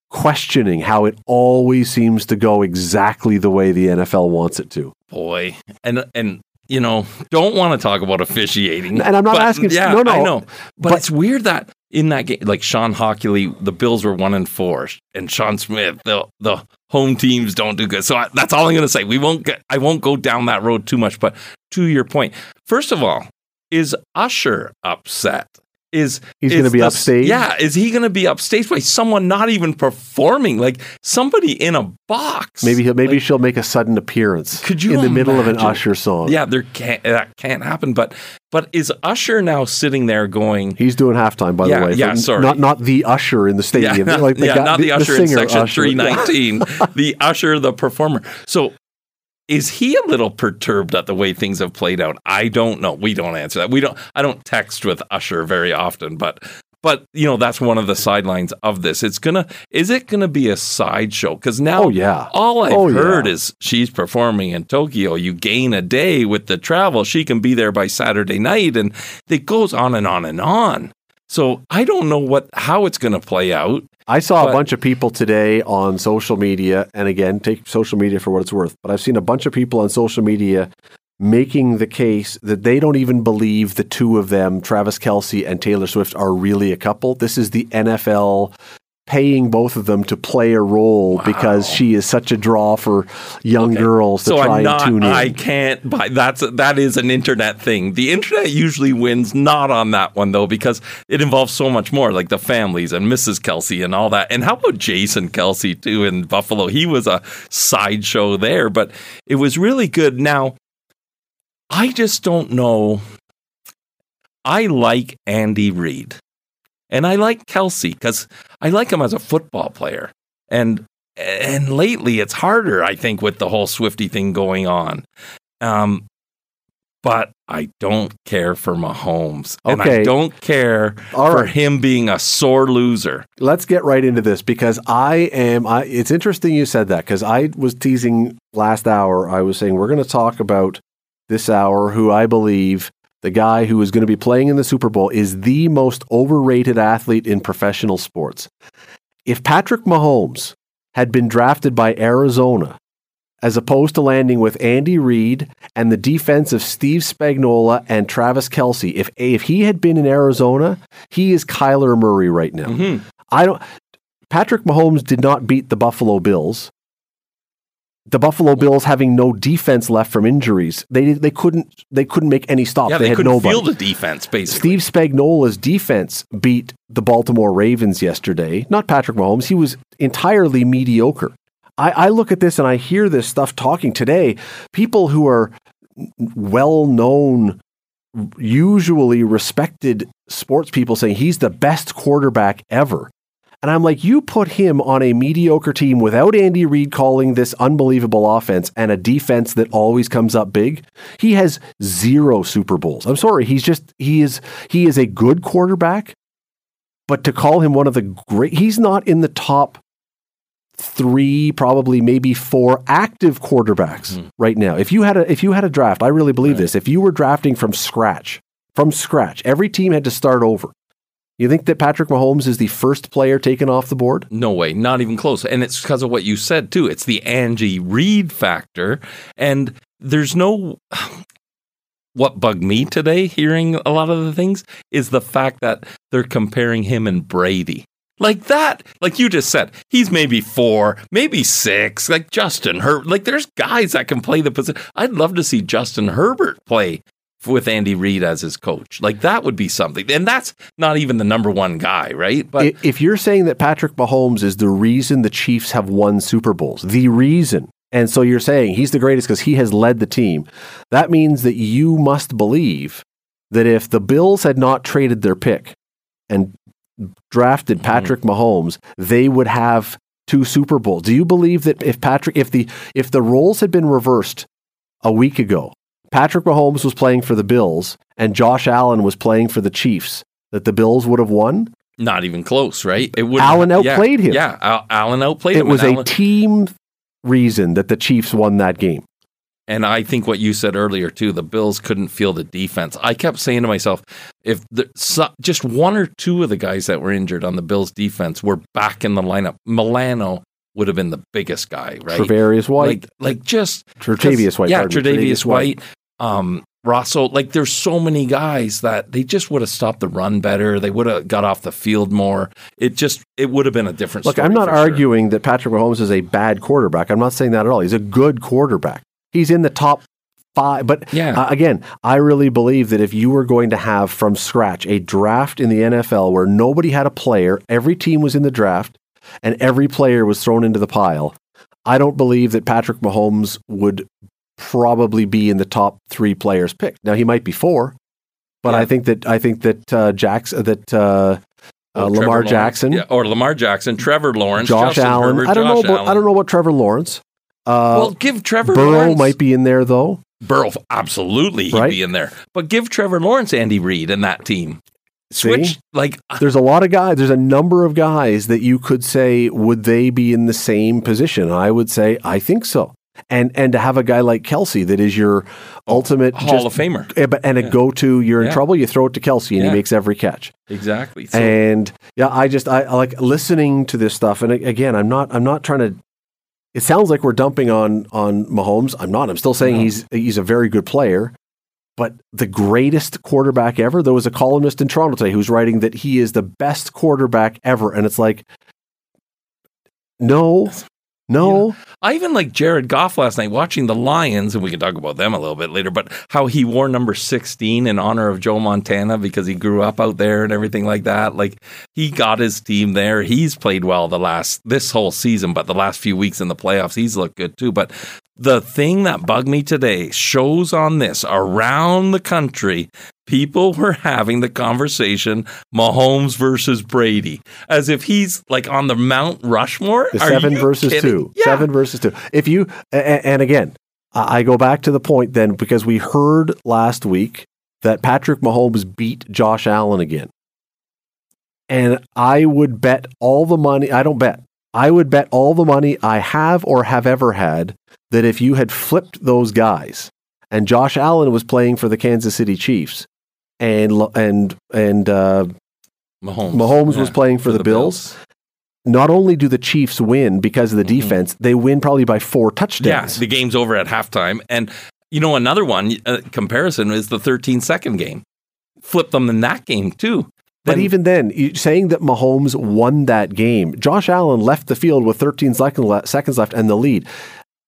Speaker 2: questioning how it always seems to go exactly the way the NFL wants it to.
Speaker 5: Boy. And and you know, don't want to talk about officiating.
Speaker 2: And I'm not
Speaker 5: but,
Speaker 2: asking.
Speaker 5: Yeah,
Speaker 2: no, no.
Speaker 5: I know, but, but, it's weird that in that game, like Shawn Hochuli, the Bills were one and four, and Sean Smith, the the home teams don't do good. So I, that's all I'm going to say. We won't get, I won't go down that road too much. But to your point, first of all, is Usher upset? Is
Speaker 2: he's going to be upstage.
Speaker 5: Yeah, is he going to be upstage by someone not even performing? Like somebody in a box.
Speaker 2: Maybe he'll, maybe
Speaker 5: like,
Speaker 2: she'll make a sudden appearance.
Speaker 5: Could you
Speaker 2: in
Speaker 5: the
Speaker 2: middle of an Usher song?
Speaker 5: Yeah, there can't that can't happen. But but is Usher now sitting there going?
Speaker 2: He's doing halftime, by
Speaker 5: yeah,
Speaker 2: the way.
Speaker 5: Yeah, sorry,
Speaker 2: not not the Usher in the stadium.
Speaker 5: Yeah,
Speaker 2: like
Speaker 5: the yeah,
Speaker 2: guy,
Speaker 5: not the,
Speaker 2: the
Speaker 5: Usher
Speaker 2: the
Speaker 5: in section three nineteen. the Usher, the performer. So is he a little perturbed at the way things have played out? I don't know. We don't answer that. We don't. I don't text with Usher very often, but but you know that's one of the sidelines of this. It's gonna. Is it gonna be a sideshow? Because now,
Speaker 2: oh yeah,
Speaker 5: all I've
Speaker 2: oh,
Speaker 5: heard
Speaker 2: yeah.
Speaker 5: is she's performing in Tokyo. You gain a day with the travel. She can be there by Saturday night, and it goes on and on and on. So I don't know what how it's going to play out.
Speaker 2: I saw but, a bunch of people today on social media, and again, take social media for what it's worth. But I've seen a bunch of people on social media making the case that they don't even believe the two of them, Travis Kelce and Taylor Swift, are really a couple. This is the NFL paying both of them to play a role wow. because she is such a draw for young okay. girls to so try
Speaker 5: I'm not,
Speaker 2: and tune in.
Speaker 5: I can't buy that's that is an internet thing. The internet usually wins not on that one though because it involves so much more like the families and Mrs. Kelce and all that. And how about Jason Kelce too in Buffalo? He was a sideshow there, but it was really good. Now I just don't know. I like Andy Reid. And I like Kelce because I like him as a football player. And and lately it's harder, I think, with the whole Swiftie thing going on. Um, but I don't care for Mahomes. Okay. And I don't care All for right. him being a sore loser.
Speaker 2: Let's get right into this because I am I it's interesting you said that because I was teasing last hour. I was saying we're going to talk about this hour who I believe the guy who is going to be playing in the Super Bowl, is the most overrated athlete in professional sports. If Patrick Mahomes had been drafted by Arizona, as opposed to landing with Andy Reid and the defense of Steve Spagnuolo and Travis Kelce, if if he had been in Arizona, he is Kyler Murray right now. Mm-hmm. I don't. Patrick Mahomes did not beat the Buffalo Bills the Buffalo Bills having no defense left from injuries, they they couldn't they couldn't make any stops.
Speaker 5: Yeah,
Speaker 2: they,
Speaker 5: they
Speaker 2: had
Speaker 5: couldn't
Speaker 2: nobody.
Speaker 5: field the defense. Basically,
Speaker 2: Steve Spagnuolo's defense beat the Baltimore Ravens yesterday. Not Patrick Mahomes. He was entirely mediocre. I, I look at this and I hear this stuff talking today. People who are well known, usually respected sports people saying he's the best quarterback ever. And I'm like, you put him on a mediocre team without Andy Reid calling this unbelievable offense and a defense that always comes up big. He has zero Super Bowls. I'm sorry, he's just he is he is a good quarterback, but to call him one of the great, he's not in the top three, probably maybe four active quarterbacks mm-hmm. right now. If you had a if you had a draft, I really believe right. this. If you were drafting from scratch, from scratch, every team had to start over. You think that Patrick Mahomes is the first player taken off the board?
Speaker 5: No way, not even close. And it's because of what you said too. It's the Andy Reid factor, and there's no. What bugged me today, hearing a lot of the things, is the fact that they're comparing him and Brady. Like that, like you just said, he's maybe four, maybe six, like Justin Herbert. Like there's guys that can play the position. I'd love to see Justin Herbert play with Andy Reid as his coach. Like that would be something. And that's not even the number one guy, right?
Speaker 2: But if you're saying that Patrick Mahomes is the reason the Chiefs have won Super Bowls, the reason, and so you're saying he's the greatest because he has led the team, that means that you must believe that if the Bills had not traded their pick and drafted mm-hmm. Patrick mm. Mahomes, they would have two Super Bowls. Do you believe that if Patrick if the if the roles had been reversed a week ago Patrick Mahomes was playing for the Bills and Josh Allen was playing for the Chiefs, that the Bills would have won?
Speaker 5: Not even close, right? It would.
Speaker 2: Allen outplayed
Speaker 5: yeah,
Speaker 2: him.
Speaker 5: Yeah, Al- Allen outplayed
Speaker 2: it
Speaker 5: him.
Speaker 2: It was
Speaker 5: a
Speaker 2: Allen... team reason that the Chiefs won that game.
Speaker 5: And I think what you said earlier too, the Bills couldn't feel the defense. I kept saying to myself, if the, so, just one or two of the guys that were injured on the Bills defense were back in the lineup, Milano would have been the biggest guy, right?
Speaker 2: Tre'Davious White,
Speaker 5: like, like just
Speaker 2: Tre'Davious White,
Speaker 5: yeah, Tre'Davious White. White um, Russell, like there's so many guys that they just would have stopped the run better. They would have got off the field more. It just it would have been a different.
Speaker 2: Look, I'm not arguing sure. that Patrick Mahomes is a bad quarterback. I'm not saying that at all. He's a good quarterback. He's in the top five. But yeah. Uh, again, I really believe that if you were going to have from scratch a draft in the NFL where nobody had a player, every team was in the draft, and every player was thrown into the pile. I don't believe that Patrick Mahomes would probably be in the top three players picked. Now he might be four, but yeah. I think that I think that uh, Jackson that uh, uh, Lamar Jackson
Speaker 5: yeah, or Lamar Jackson, Trevor Lawrence,
Speaker 2: Josh
Speaker 5: Justin
Speaker 2: Allen.
Speaker 5: Herbert,
Speaker 2: I don't
Speaker 5: Josh
Speaker 2: know. About, I don't know about Trevor Lawrence.
Speaker 5: Uh, well, give Trevor
Speaker 2: Burrow
Speaker 5: Lawrence.
Speaker 2: might be in there though.
Speaker 5: Burrow, absolutely, he'd right? be in there. But give Trevor Lawrence Andy Reid and that team. Switch
Speaker 2: See?
Speaker 5: like
Speaker 2: uh, there's a lot of guys. There's a number of guys that you could say would they be in the same position. I would say I think so and and to have a guy like Kelce that is your oh, ultimate
Speaker 5: Hall just, of Famer, eh,
Speaker 2: and a yeah. go to. You're in yeah. trouble. You throw it to Kelce, and yeah. he makes every catch.
Speaker 5: Exactly. So.
Speaker 2: And yeah, I just I, I like listening to this stuff. And again, I'm not I'm not trying to. It sounds like we're dumping on on Mahomes. I'm not. I'm still saying no. he's he's a very good player. But the greatest quarterback ever, there was a columnist in Toronto today who's writing that he is the best quarterback ever. And it's like, No, no.
Speaker 5: Yeah. I even like Jared Goff last night watching the Lions, and we can talk about them a little bit later, but how he wore number 16 in honor of Joe Montana because he grew up out there and everything like that. Like he got his team there. He's played well the last, this whole season, but the last few weeks in the playoffs, he's looked good too. But the thing that bugged me today shows on this around the country people were having the conversation Mahomes versus Brady as if he's like on the Mount Rushmore.
Speaker 2: The seven versus
Speaker 5: kidding?
Speaker 2: two.
Speaker 5: Yeah.
Speaker 2: Seven versus two. If you, and again, I go back to the point then because we heard last week that Patrick Mahomes beat Josh Allen again. And I would bet all the money, I don't bet, I would bet all the money I have or have ever had that if you had flipped those guys and Josh Allen was playing for the Kansas City Chiefs and and and uh,
Speaker 5: Mahomes,
Speaker 2: Mahomes yeah, was playing for, for the, the Bills. Bills. Not only do the Chiefs win because of the mm-hmm. defense, they win probably by four touchdowns.
Speaker 5: Yeah, the game's over at halftime. And you know, another one uh, comparison is the 13 second game. Flip them in that game too.
Speaker 2: But even then, saying that Mahomes won that game, Josh Allen left the field with 13 seconds left and the lead.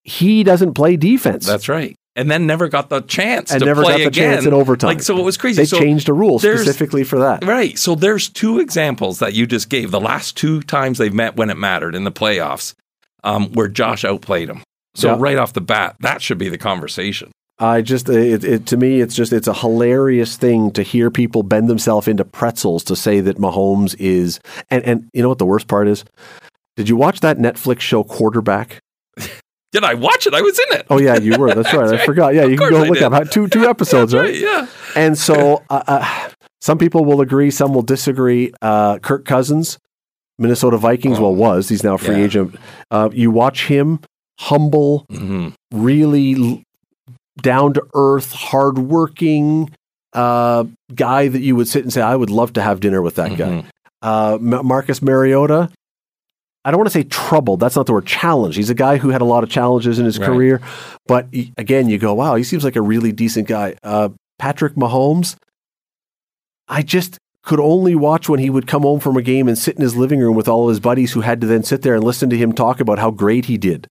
Speaker 2: He doesn't play defense.
Speaker 5: That's right and then never got the chance
Speaker 2: and never got the
Speaker 5: again.
Speaker 2: chance in overtime.
Speaker 5: Like so, it was crazy.
Speaker 2: They
Speaker 5: so
Speaker 2: changed a rule specifically for that.
Speaker 5: Right. So there's two examples that you just gave. The last two times they've met when it mattered in the playoffs, um, where Josh outplayed him. So yeah. right off the bat, that should be the conversation.
Speaker 2: I just it, it, to me it's just it's a hilarious thing to hear people bend themselves into pretzels to say that Mahomes is and and you know what the worst part is? Did you watch that Netflix show Quarterback?
Speaker 5: Did I watch it? I was in it.
Speaker 2: Oh yeah, you were. That's right. That's I right. forgot. Yeah, you can go I look did. up two two episodes, right?
Speaker 5: right? Yeah.
Speaker 2: And so uh, uh, some people will agree, some will disagree. Uh, Kirk Cousins, Minnesota Vikings. Oh. Well, was he's now free yeah. agent. Uh, you watch him, humble, mm-hmm. really down to earth, hardworking uh, guy that you would sit and say, "I would love to have dinner with that mm-hmm. guy." Uh, Marcus Mariota, I don't want to say troubled. That's not the word challenge. He's a guy who had a lot of challenges in his right. career. But again, you go, wow, he seems like a really decent guy. Uh, Patrick Mahomes, I just could only watch when he would come home from a game and sit in his living room with all of his buddies who had to then sit there and listen to him talk about how great he did.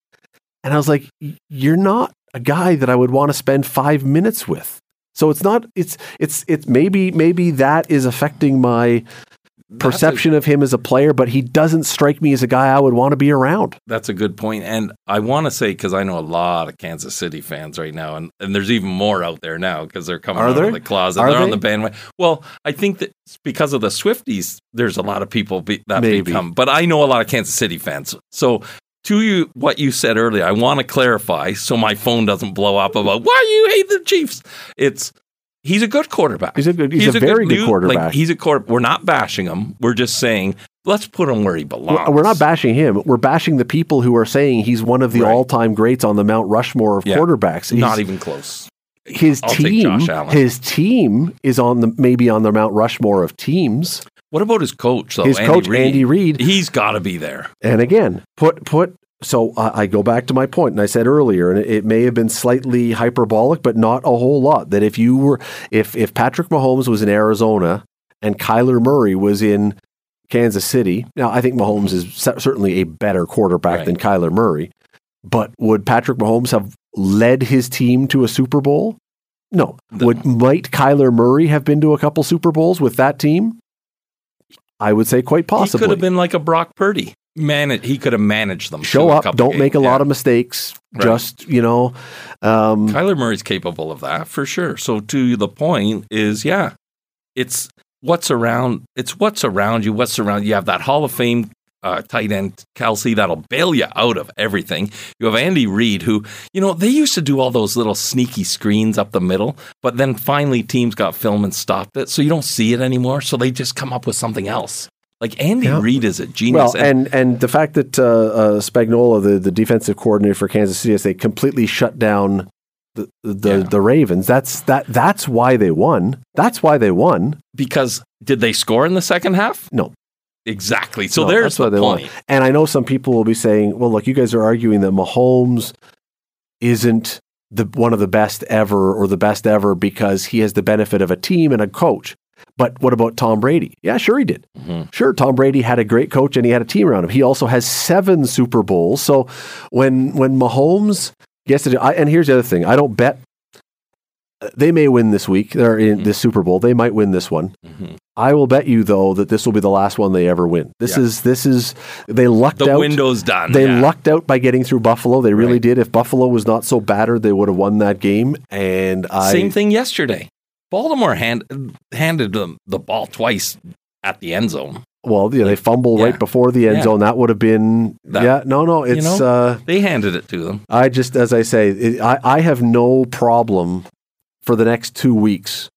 Speaker 2: And I was like, you're not a guy that I would want to spend five minutes with. So it's not it's it's it's maybe maybe that is affecting my perception a, of him as a player, but he doesn't strike me as a guy I would want to be around.
Speaker 5: That's a good point. And I want to say, because I know a lot of Kansas City fans right now, and, and there's even more out there now because they're coming Are out there? of the closet. Are they're they? on the bandwagon. Well, I think that because of the Swifties, there's a lot of people be, that Maybe. become, but I know a lot of Kansas City fans. So to you, what you said earlier, I want to clarify so my phone doesn't blow up about why you hate the Chiefs. It's He's a good quarterback.
Speaker 2: He's a good. He's, he's a, a, very good, good quarterback.
Speaker 5: Like, he's a quarter. We're not bashing him. We're just saying let's put him where he belongs.
Speaker 2: We're not bashing him. We're bashing the people who are saying he's one of the right. all-time greats on the Mount Rushmore of yeah, quarterbacks. He's,
Speaker 5: not even close.
Speaker 2: His I'll team, his team is on the maybe on the Mount Rushmore of teams.
Speaker 5: What about his coach? Though?
Speaker 2: His
Speaker 5: Andy
Speaker 2: coach,
Speaker 5: Reid?
Speaker 2: Andy Reid.
Speaker 5: He's got to be there.
Speaker 2: And again, put put so I go back to my point, and I said earlier, and it may have been slightly hyperbolic, but not a whole lot. That if you were, if if Patrick Mahomes was in Arizona and Kyler Murray was in Kansas City, now I think Mahomes is certainly a better quarterback right. than Kyler Murray, but would Patrick Mahomes have led his team to a Super Bowl? No. The, would might Kyler Murray have been to a couple Super Bowls with that team? I would say quite possibly.
Speaker 5: He could have been like a Brock Purdy manage he could have managed them
Speaker 2: show up don't make a yeah. lot of mistakes right. just you know
Speaker 5: um, kyler murray's capable of that for sure so to the point is yeah it's what's around it's what's around you what's around you have that hall of fame uh, tight end Kelce that'll bail you out of everything. You have Andy Reid, who you know they used to do all those little sneaky screens up the middle, but then finally teams got film and stopped it, so you don't see it anymore. So they just come up with something else. Like Andy yeah. Reid is a genius.
Speaker 2: Well, and and the fact that uh, uh, Spagnuolo, the, the defensive coordinator for Kansas City, has they completely shut down the the, yeah. the Ravens. That's that. That's why they won. That's why they won.
Speaker 5: Because did they score in the second half?
Speaker 2: No.
Speaker 5: Exactly. So no, there's the point. Won.
Speaker 2: And I know some people will be saying, "Well, look, you guys are arguing that Mahomes isn't the one of the best ever or the best ever because he has the benefit of a team and a coach." But what about Tom Brady? Yeah, sure he did. Mm-hmm. Sure, Tom Brady had a great coach and he had a team around him. He also has seven Super Bowls. So when when Mahomes gets to do, I, and here's the other thing: I don't bet. They may win this week. They're in mm-hmm. this Super Bowl. They might win this one. Mm-hmm. I will bet you though that this will be the last one they ever win. This yeah. is this is they lucked
Speaker 5: the
Speaker 2: out.
Speaker 5: The window's done.
Speaker 2: They
Speaker 5: yeah.
Speaker 2: lucked out by getting through Buffalo. They really right. did. If Buffalo was not so battered, they would have won that game. And I,
Speaker 5: same thing yesterday. Baltimore hand, handed them the ball twice at the end zone.
Speaker 2: Well, yeah, they fumble yeah. right before the end yeah. zone. That would have been that, yeah. No, no, it's you know, uh,
Speaker 5: they handed it to them.
Speaker 2: I just, as I say, it, I I have no problem for the next two weeks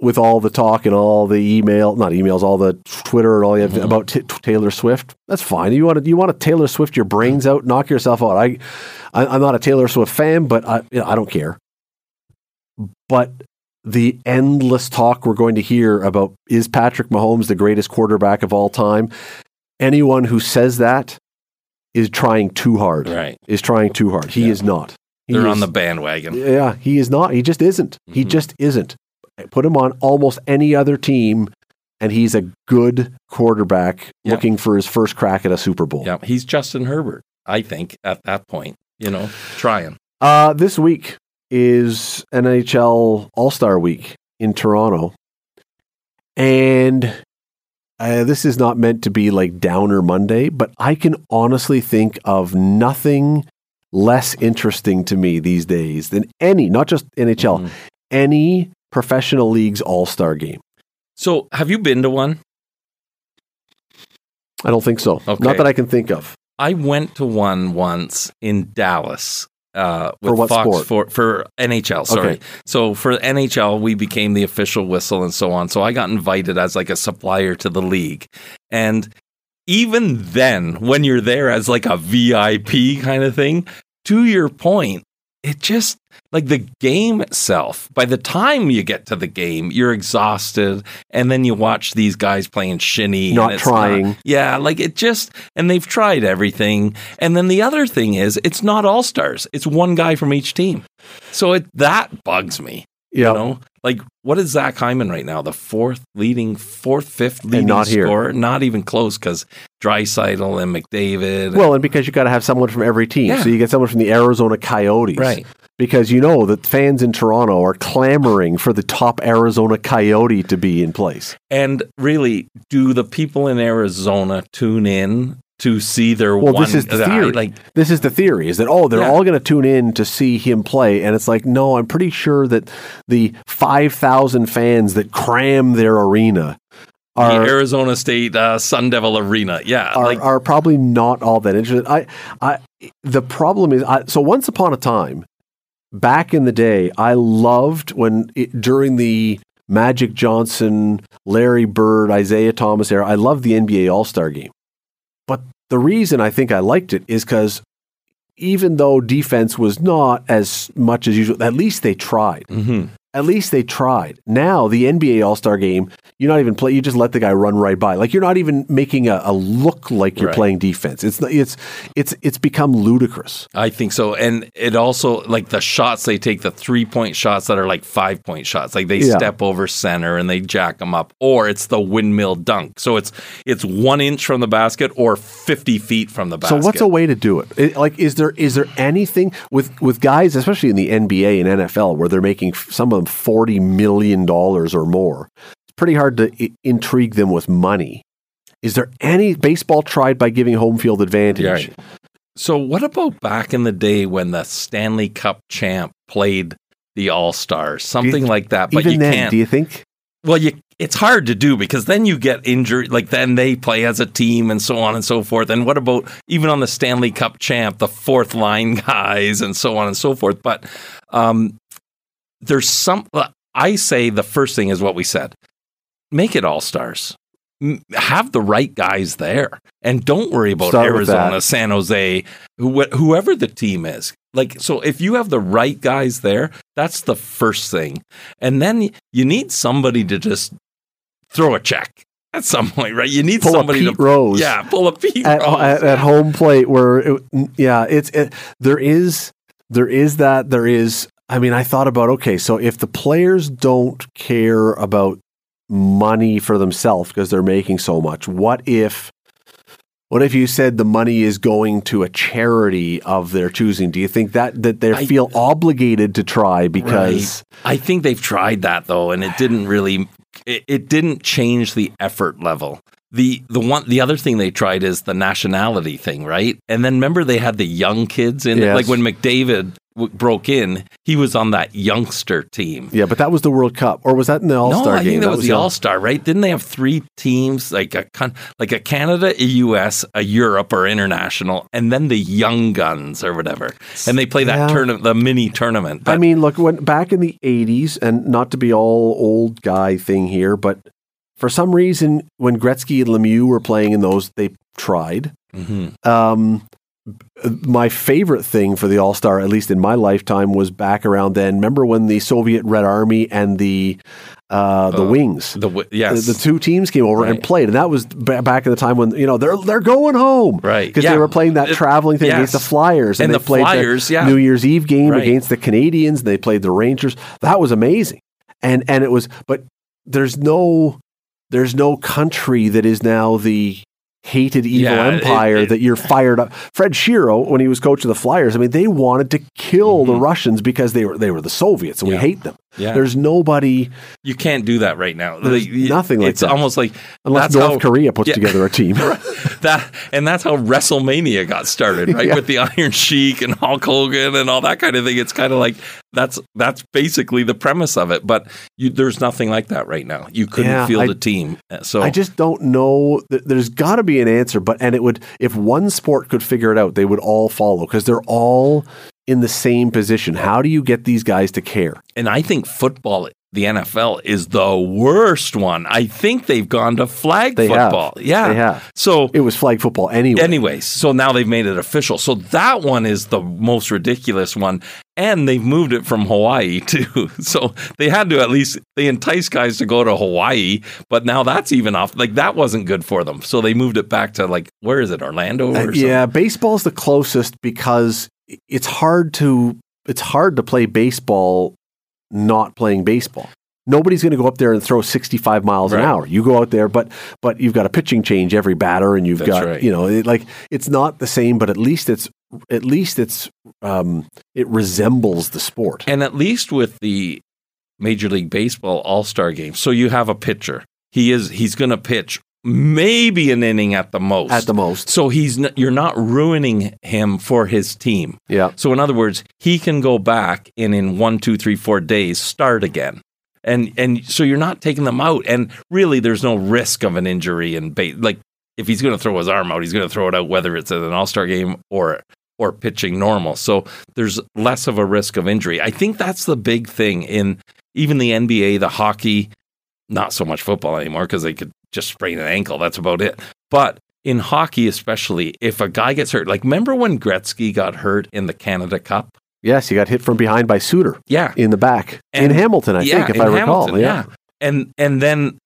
Speaker 2: with all the talk and all the email, not emails, all the Twitter and all you have mm-hmm. about t- Taylor Swift. That's fine. You want to you want to Taylor Swift your brains out, knock yourself out. I, I am not a Taylor Swift fan, but I you know, I don't care. But the endless talk we're going to hear about is Patrick Mahomes the greatest quarterback of all time? Anyone who says that is trying too hard.
Speaker 5: Right.
Speaker 2: Is trying too hard. He yeah. is not.
Speaker 5: He They're is, on the bandwagon.
Speaker 2: Yeah, he is not. He just isn't. Mm-hmm. He just isn't. Put him on almost any other team, and he's a good quarterback yep. looking for his first crack at a Super Bowl.
Speaker 5: Yeah, he's Justin Herbert, I think, at that point. You know, trying.
Speaker 2: Uh, this week, is NHL All Star Week in Toronto. And uh, this is not meant to be like Downer Monday, but I can honestly think of nothing less interesting to me these days than any, not just NHL, mm-hmm. any professional league's All Star game.
Speaker 5: So, have you been to one?
Speaker 2: I don't think so. Okay. Not that I can think of.
Speaker 5: I went to one once in Dallas uh,
Speaker 2: with for
Speaker 5: Fox
Speaker 2: sport?
Speaker 5: for for NHL. Sorry, okay. so for NHL, we became the official whistle and so on. So I got invited as like a supplier to the league, and even then, when you're there as like a VIP kind of thing, to your point, it just like the game itself by the time you get to the game you're exhausted and then you watch these guys playing shinny
Speaker 2: not trying
Speaker 5: not, yeah like it just and they've tried everything. And then the other thing is it's not all stars. It's one guy from each team. So it that bugs me
Speaker 2: yeah.
Speaker 5: You know, like what is Zach Hyman right now? The fourth leading, fourth, fifth leading
Speaker 2: not
Speaker 5: scorer, not even close because Draisaitl and McDavid.
Speaker 2: Well, and because you got to have someone from every team, yeah. so you get someone from the Arizona Coyotes,
Speaker 5: right?
Speaker 2: Because you know that fans in Toronto are clamoring for the top Arizona Coyote to be in place.
Speaker 5: And really, do the people in Arizona tune in to see their
Speaker 2: well,
Speaker 5: one
Speaker 2: this is the theory.
Speaker 5: Like
Speaker 2: this is the theory is that oh they're yeah. all going to tune in to see him play, and it's like no, I'm pretty sure that the five thousand fans that cram their arena.
Speaker 5: Are, the Arizona State uh, Sun Devil Arena, yeah,
Speaker 2: are, like, are probably not all that interested. I, I, the problem is, I, so once upon a time, back in the day, I loved when it, during the Magic Johnson, Larry Bird, Isiah Thomas era, I loved the NBA All Star Game the reason I think I liked it is because even though defense was not as much as usual, at least they tried. Mm-hmm at least they tried. Now the NBA All Star Game, you're not even play. You just let the guy run right by. Like you're not even making a, a look like you're right. playing defense. It's it's it's it's become ludicrous.
Speaker 5: I think so, and it also like the shots they take, the three point shots that are like five point shots. Like they yeah. step over center and they jack them up, or it's the windmill dunk. So it's it's one inch from the basket or fifty feet from the basket.
Speaker 2: So what's a way to do it? it like is there is there anything with with guys, especially in the NBA and NFL, where they're making some of them $40 million or more. It's pretty hard to I- intrigue them with money. Is there any baseball tried by giving home field advantage? Right.
Speaker 5: So, what about back in the day when the Stanley Cup champ played the All Stars, something
Speaker 2: you,
Speaker 5: like that? But
Speaker 2: even
Speaker 5: you
Speaker 2: then,
Speaker 5: can't.
Speaker 2: Do you think?
Speaker 5: Well, you, it's hard to do because then you get injured. Like then they play as a team and so on and so forth. And what about even on the Stanley Cup champ, the fourth line guys and so on and so forth? But um, there's some. I say the first thing is what we said: make it all stars. Have the right guys there, and don't worry about
Speaker 2: Start
Speaker 5: Arizona, San Jose, wh- whoever the team is. Like, so if you have the right guys there, that's the first thing, and then you need somebody to just throw a check at some point, right? You need
Speaker 2: pull
Speaker 5: somebody to
Speaker 2: Rose,
Speaker 5: yeah, pull a Pete
Speaker 2: at,
Speaker 5: Rose
Speaker 2: at, at home plate where, it, yeah, it's it, there is there is that there is I mean, I thought about okay, so if the players don't care about money for themselves because they're making so much. What if what if you said the money is going to a charity of their choosing? Do you think that that they I, feel obligated to try because
Speaker 5: right. I think they've tried that though and it didn't really it, it didn't change the effort level the the one the other thing they tried is the nationality thing, right? And then remember they had the young kids in yes. like when McDavid w- broke in, he was on that youngster team.
Speaker 2: Yeah, but that was the World Cup, or was that in the All Star
Speaker 5: no, I
Speaker 2: game?
Speaker 5: think that, that was, was the All Star, right? Didn't they have three teams, like a like a Canada, a US, a Europe, or international, and then the young guns or whatever, and they play that yeah. tournament, the mini tournament.
Speaker 2: But, I mean, look, when back in the '80s, and not to be all old guy thing here, but for some reason, when Gretzky and Lemieux were playing in those, they tried. Mm-hmm. Um, my favorite thing for the All Star, at least in my lifetime, was back around then. Remember when the Soviet Red Army and the uh, the uh, Wings,
Speaker 5: the yes,
Speaker 2: the, the, two teams came over right. and played, and that was b- back in the time when you know they're they're going home,
Speaker 5: right?
Speaker 2: Because yeah. they were playing that traveling thing yes. against the Flyers,
Speaker 5: and,
Speaker 2: and
Speaker 5: the
Speaker 2: they played
Speaker 5: Flyers,
Speaker 2: the
Speaker 5: yeah.
Speaker 2: New Year's Eve game right. against the Canadiens. And they played the Rangers. That was amazing, and and it was, but there's no there's no country that is now the hated evil yeah, empire it, it, that you're fired up. Fred Shero, when he was coach of the Flyers, I mean, they wanted to kill mm-hmm. the Russians because they were they were the Soviets, and yeah. we hate them. Yeah. There's nobody.
Speaker 5: You can't do that right now.
Speaker 2: There's like, nothing like
Speaker 5: it's
Speaker 2: that.
Speaker 5: almost like
Speaker 2: unless North how, Korea puts yeah, together a team.
Speaker 5: that and that's how WrestleMania got started, right? Yeah. With the Iron Sheik and Hulk Hogan and all that kind of thing. It's kind of like that's that's basically the premise of it. But you, there's nothing like that right now. You couldn't yeah, feel the team. Uh, so
Speaker 2: I just don't know. There's got to be an answer. But and it would if one sport could figure it out, they would all follow because they're all in the same position. How do you get these guys to care?
Speaker 5: And I think football, the NFL, is the worst one. I think they've gone to flag
Speaker 2: they
Speaker 5: football.
Speaker 2: Have.
Speaker 5: Yeah.
Speaker 2: They have.
Speaker 5: So
Speaker 2: it was flag football anyway.
Speaker 5: Anyways, so now they've made it official. So that one is the most ridiculous one. And they've moved it from Hawaii too. So they had to at least they entice guys to go to Hawaii, but now that's even off. Like that wasn't good for them. So they moved it back to like where is it, Orlando? Uh,
Speaker 2: yeah, baseball's the closest because it's hard to it's hard to play baseball not playing baseball. Nobody's going to go up there and throw 65 miles right. an hour. You go out there, but but you've got a pitching change every batter, and you've That's got right. you know it, like it's not the same, but at least it's at least it's um, it resembles the sport.
Speaker 5: And at least with the Major League Baseball All Star game, so you have a pitcher. He is he's going to pitch maybe an inning at the most.
Speaker 2: At the most.
Speaker 5: So he's n- you're not ruining him for his team.
Speaker 2: Yeah.
Speaker 5: So in other words, he can go back and in one, two, three, four days start again. And and so you're not taking them out. And really, there's no risk of an injury. And ba- like if he's going to throw his arm out, he's going to throw it out whether it's at an All Star game or or pitching normal. So there's less of a risk of injury. I think that's the big thing in even the NBA, the hockey, not so much football anymore because they could just sprain an ankle. That's about it. But in hockey, especially, if a guy gets hurt, like remember when Gretzky got hurt in the Canada Cup?
Speaker 2: Yes, he got hit from behind by Suter.
Speaker 5: Yeah,
Speaker 2: in the back and, in Hamilton, I yeah, think, if I recall.
Speaker 5: Yeah. yeah, and and then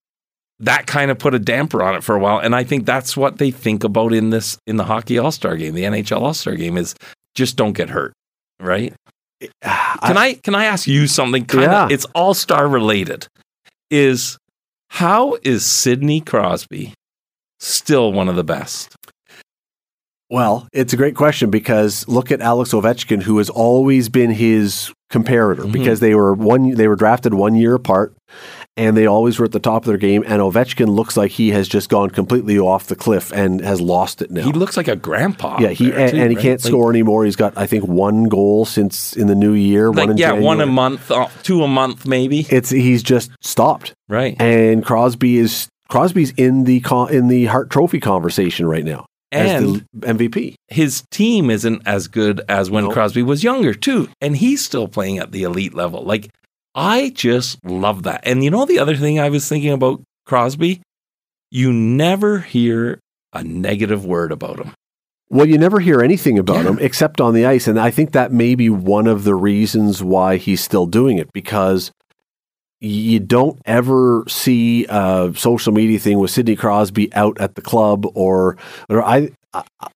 Speaker 5: that kind of put a damper on it for a while. And I think that's what they think about in this in the hockey All Star game, the NHL All Star game, is just don't get hurt, right? Ah, can I, I can I ask you something? Kind yeah. of, it's All Star related. Is how is Sidney Crosby still one of the best?
Speaker 2: Well, it's a great question because look at Alex Ovechkin, who has always been his comparator mm-hmm. because they were one they were drafted one year apart and they always were at the top of their game and Ovechkin looks like he has just gone completely off the cliff and has lost it now.
Speaker 5: He looks like a grandpa.
Speaker 2: Yeah, he and, too, and, he right? can't like, score anymore. He's got I think one goal since in the new year,
Speaker 5: like,
Speaker 2: one
Speaker 5: yeah,
Speaker 2: January.
Speaker 5: one a month, uh, two a month maybe.
Speaker 2: It's he's just stopped.
Speaker 5: Right.
Speaker 2: And Crosby is Crosby's in the in the Hart Trophy conversation right now and MVP.
Speaker 5: His team isn't as good as when nope. Crosby was younger, too. And he's still playing at the elite level. Like, I just love that. And you know, the other thing I was thinking about Crosby? You never hear a negative word about him.
Speaker 2: Well, you never hear anything about yeah. him except on the ice. And I think that may be one of the reasons why he's still doing it because you don't ever see a social media thing with Sidney Crosby out at the club or, or I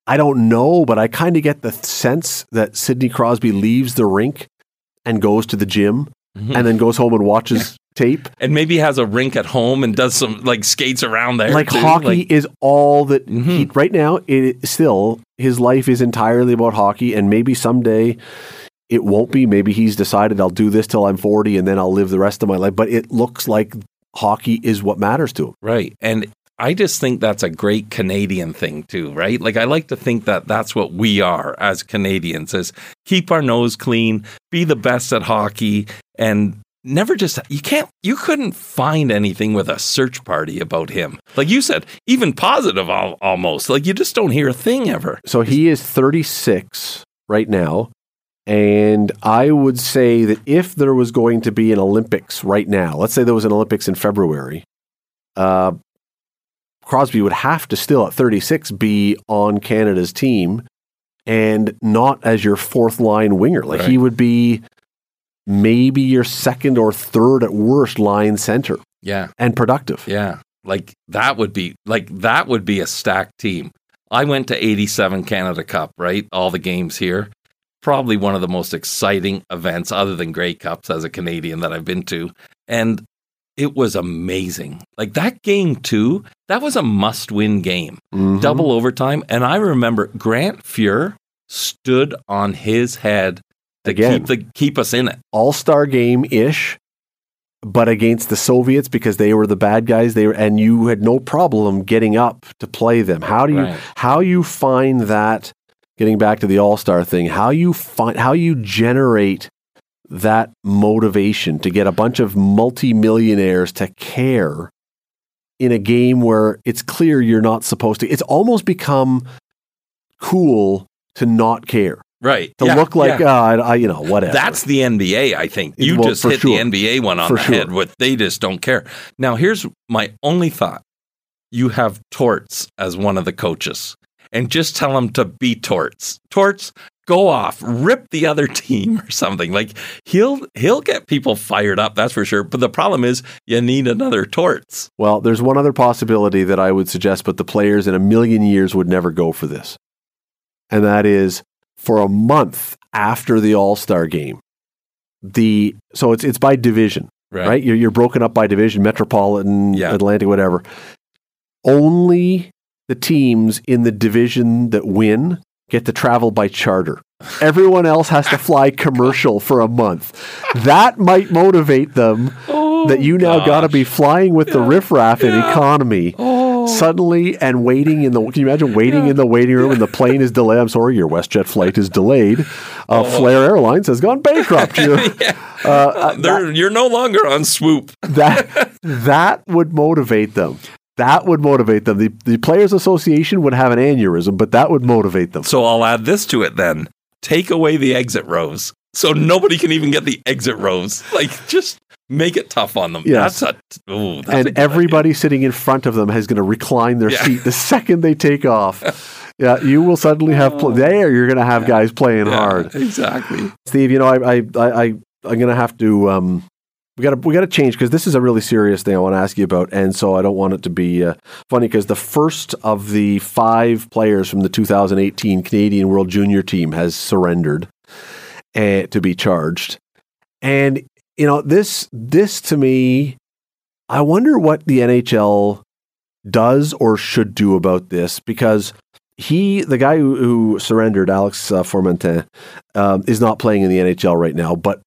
Speaker 2: I don't know, but I kind of get the sense that Sidney Crosby leaves the rink and goes to the gym mm-hmm. and then goes home and watches tape,
Speaker 5: and maybe has a rink at home and does some like skates around there.
Speaker 2: Like
Speaker 5: too.
Speaker 2: hockey
Speaker 5: like,
Speaker 2: is all that mm-hmm. he, right now. It still his life is entirely about hockey, and maybe someday it won't be. Maybe he's decided I'll do this till I'm 40, and then I'll live the rest of my life. But it looks like hockey is what matters to him.
Speaker 5: Right, and I just think that's a great Canadian thing too, right? Like I like to think that that's what we are as Canadians is keep our nose clean, be the best at hockey and never just you can't you couldn't find anything with a search party about him. Like you said, even positive almost. Like you just don't hear a thing ever.
Speaker 2: So he is 36 right now. And I would say that if there was going to be an Olympics right now, let's say there was an Olympics in February, uh, Crosby would have to still at 36 be on Canada's team and not as your fourth line winger. Like right. he would be maybe your second or third at worst line center.
Speaker 5: Yeah.
Speaker 2: And productive.
Speaker 5: Yeah. Like that would be like that would be a stacked team. I went to 87 Canada Cup, right? All the games here. Probably one of the most exciting events other than Grey Cups as a Canadian that I've been to. And it was amazing. Like that game too, that was a must-win game. Mm-hmm. Double overtime, and I remember Grant Fuhr stood on his head to Again, keep the keep us in it.
Speaker 2: All-star game ish, but against the Soviets because they were the bad guys. They were, and you had no problem getting up to play them. How do you right. how you find that? Getting back to the All-Star thing, how you find how you generate that motivation to get a bunch of multimillionaires to care in a game where it's clear you're not supposed to. It's almost become cool to not care.
Speaker 5: Right.
Speaker 2: To yeah, look like, yeah. uh, I, you know, whatever.
Speaker 5: That's the NBA, I think. You well, just hit sure. the NBA one on for the sure. head with they just don't care. Now, here's my only thought. You have Torts as one of the coaches and just tell him to be Torts. Torts, go off, rip the other team or something. Like he'll he'll get people fired up, that's for sure. But the problem is you need another torts.
Speaker 2: Well, there's one other possibility that I would suggest, but the players in a million years would never go for this. And that is for a month after the All-Star game. The so it's it's by division. Right. right? You're, you're broken up by division, metropolitan, yeah. Atlantic, whatever. Only the teams in the division that win get to travel by charter. Everyone else has to fly commercial for a month. That might motivate them oh, that you now got to be flying with yeah, the riffraff yeah. and economy oh. suddenly and waiting in the. Can you imagine waiting yeah. in the waiting room and the plane is delayed? I'm sorry, your WestJet flight is delayed. Uh, oh. Flair Airlines has gone bankrupt. You,
Speaker 5: uh, uh, that, you're no longer on swoop.
Speaker 2: that that would motivate them. That would motivate them. The, the Players Association would have an aneurysm, but that would motivate them.
Speaker 5: So I'll add this to it then. Take away the exit rows. So nobody can even get the exit rows. Like, just make it tough on them. Yes. That's a, ooh, that's
Speaker 2: and everybody idea. sitting in front of them is going to recline their yeah. seat the second they take off. yeah, you will suddenly have pl- there. You're going to have guys playing yeah, hard.
Speaker 5: Exactly,
Speaker 2: Steve. You know, I, I, I, I I'm going to have to um, we got to we got to change because this is a really serious thing I want to ask you about, and so I don't want it to be uh, funny because the first of the five players from the 2018 Canadian World Junior Team has surrendered uh, to be charged, and you know this this to me, I wonder what the NHL does or should do about this because he, the guy who, who surrendered, Alex uh, Formenton, um, is not playing in the NHL right now. But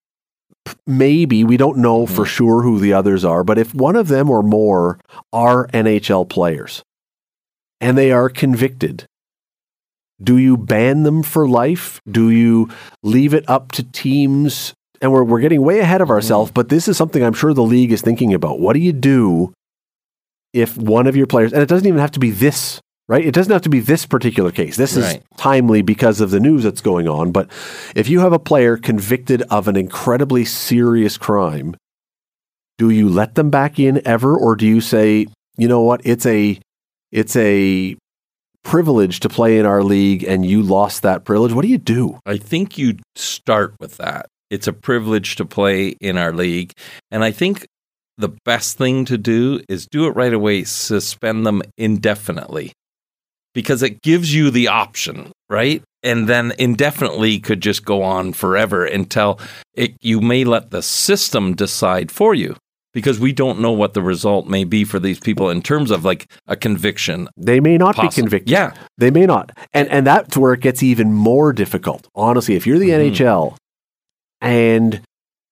Speaker 2: maybe we don't know mm-hmm. for sure who the others are, but if one of them or more are NHL players and they are convicted, do you ban them for life? Do you leave it up to teams? And we're, we're getting way ahead of ourselves, mm-hmm. but this is something I'm sure the league is thinking about. What do you do if one of your players, and it doesn't even have to be this right? It doesn't have to be this particular case. This right. is timely because of the news that's going on. But if you have a player convicted of an incredibly serious crime, do you let them back in ever, or do you say, you know what, it's a it's a privilege to play in our league and you lost that privilege? What do you do?
Speaker 5: I think you start with that. It's a privilege to play in our league. And I think the best thing to do is do it right away, suspend them indefinitely because it gives you the option, right? And then indefinitely could just go on forever until it, you may let the system decide for you. because we don't know what the result may be for these people in terms of like a conviction.
Speaker 2: They may not be convicted.
Speaker 5: Yeah.
Speaker 2: They may not. And and that's where it gets even more difficult. Honestly, if you're the mm-hmm. NHL and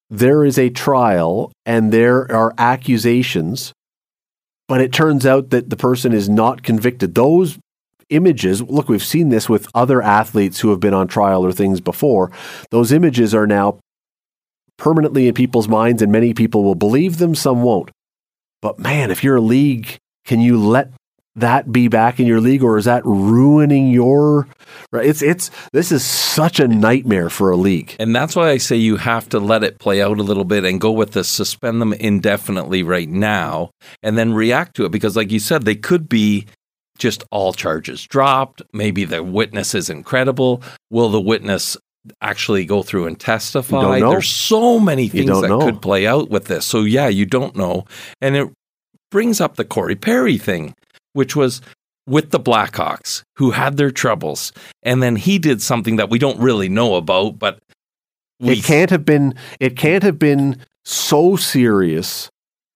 Speaker 2: there is a trial and there are accusations, but it turns out that the person is not convicted. Those images, look, we've seen this with other athletes who have been on trial or things before. Those images are now permanently in people's minds, and many people will believe them, some won't. But man, if you're a league, can you let that be back in your league or is that ruining your right it's it's this is such a nightmare for a league
Speaker 5: and that's why i say you have to let it play out a little bit and go with the suspend them indefinitely right now and then react to it because like you said they could be just all charges dropped maybe the witness is incredible will the witness actually go through and testify there's so many things that know. could play out with this so yeah you don't know and it brings up the corey perry thing which was with the Blackhawks, who had their troubles. And then he did something that we don't really know about, but
Speaker 2: we... it can't have been it can't have been so serious.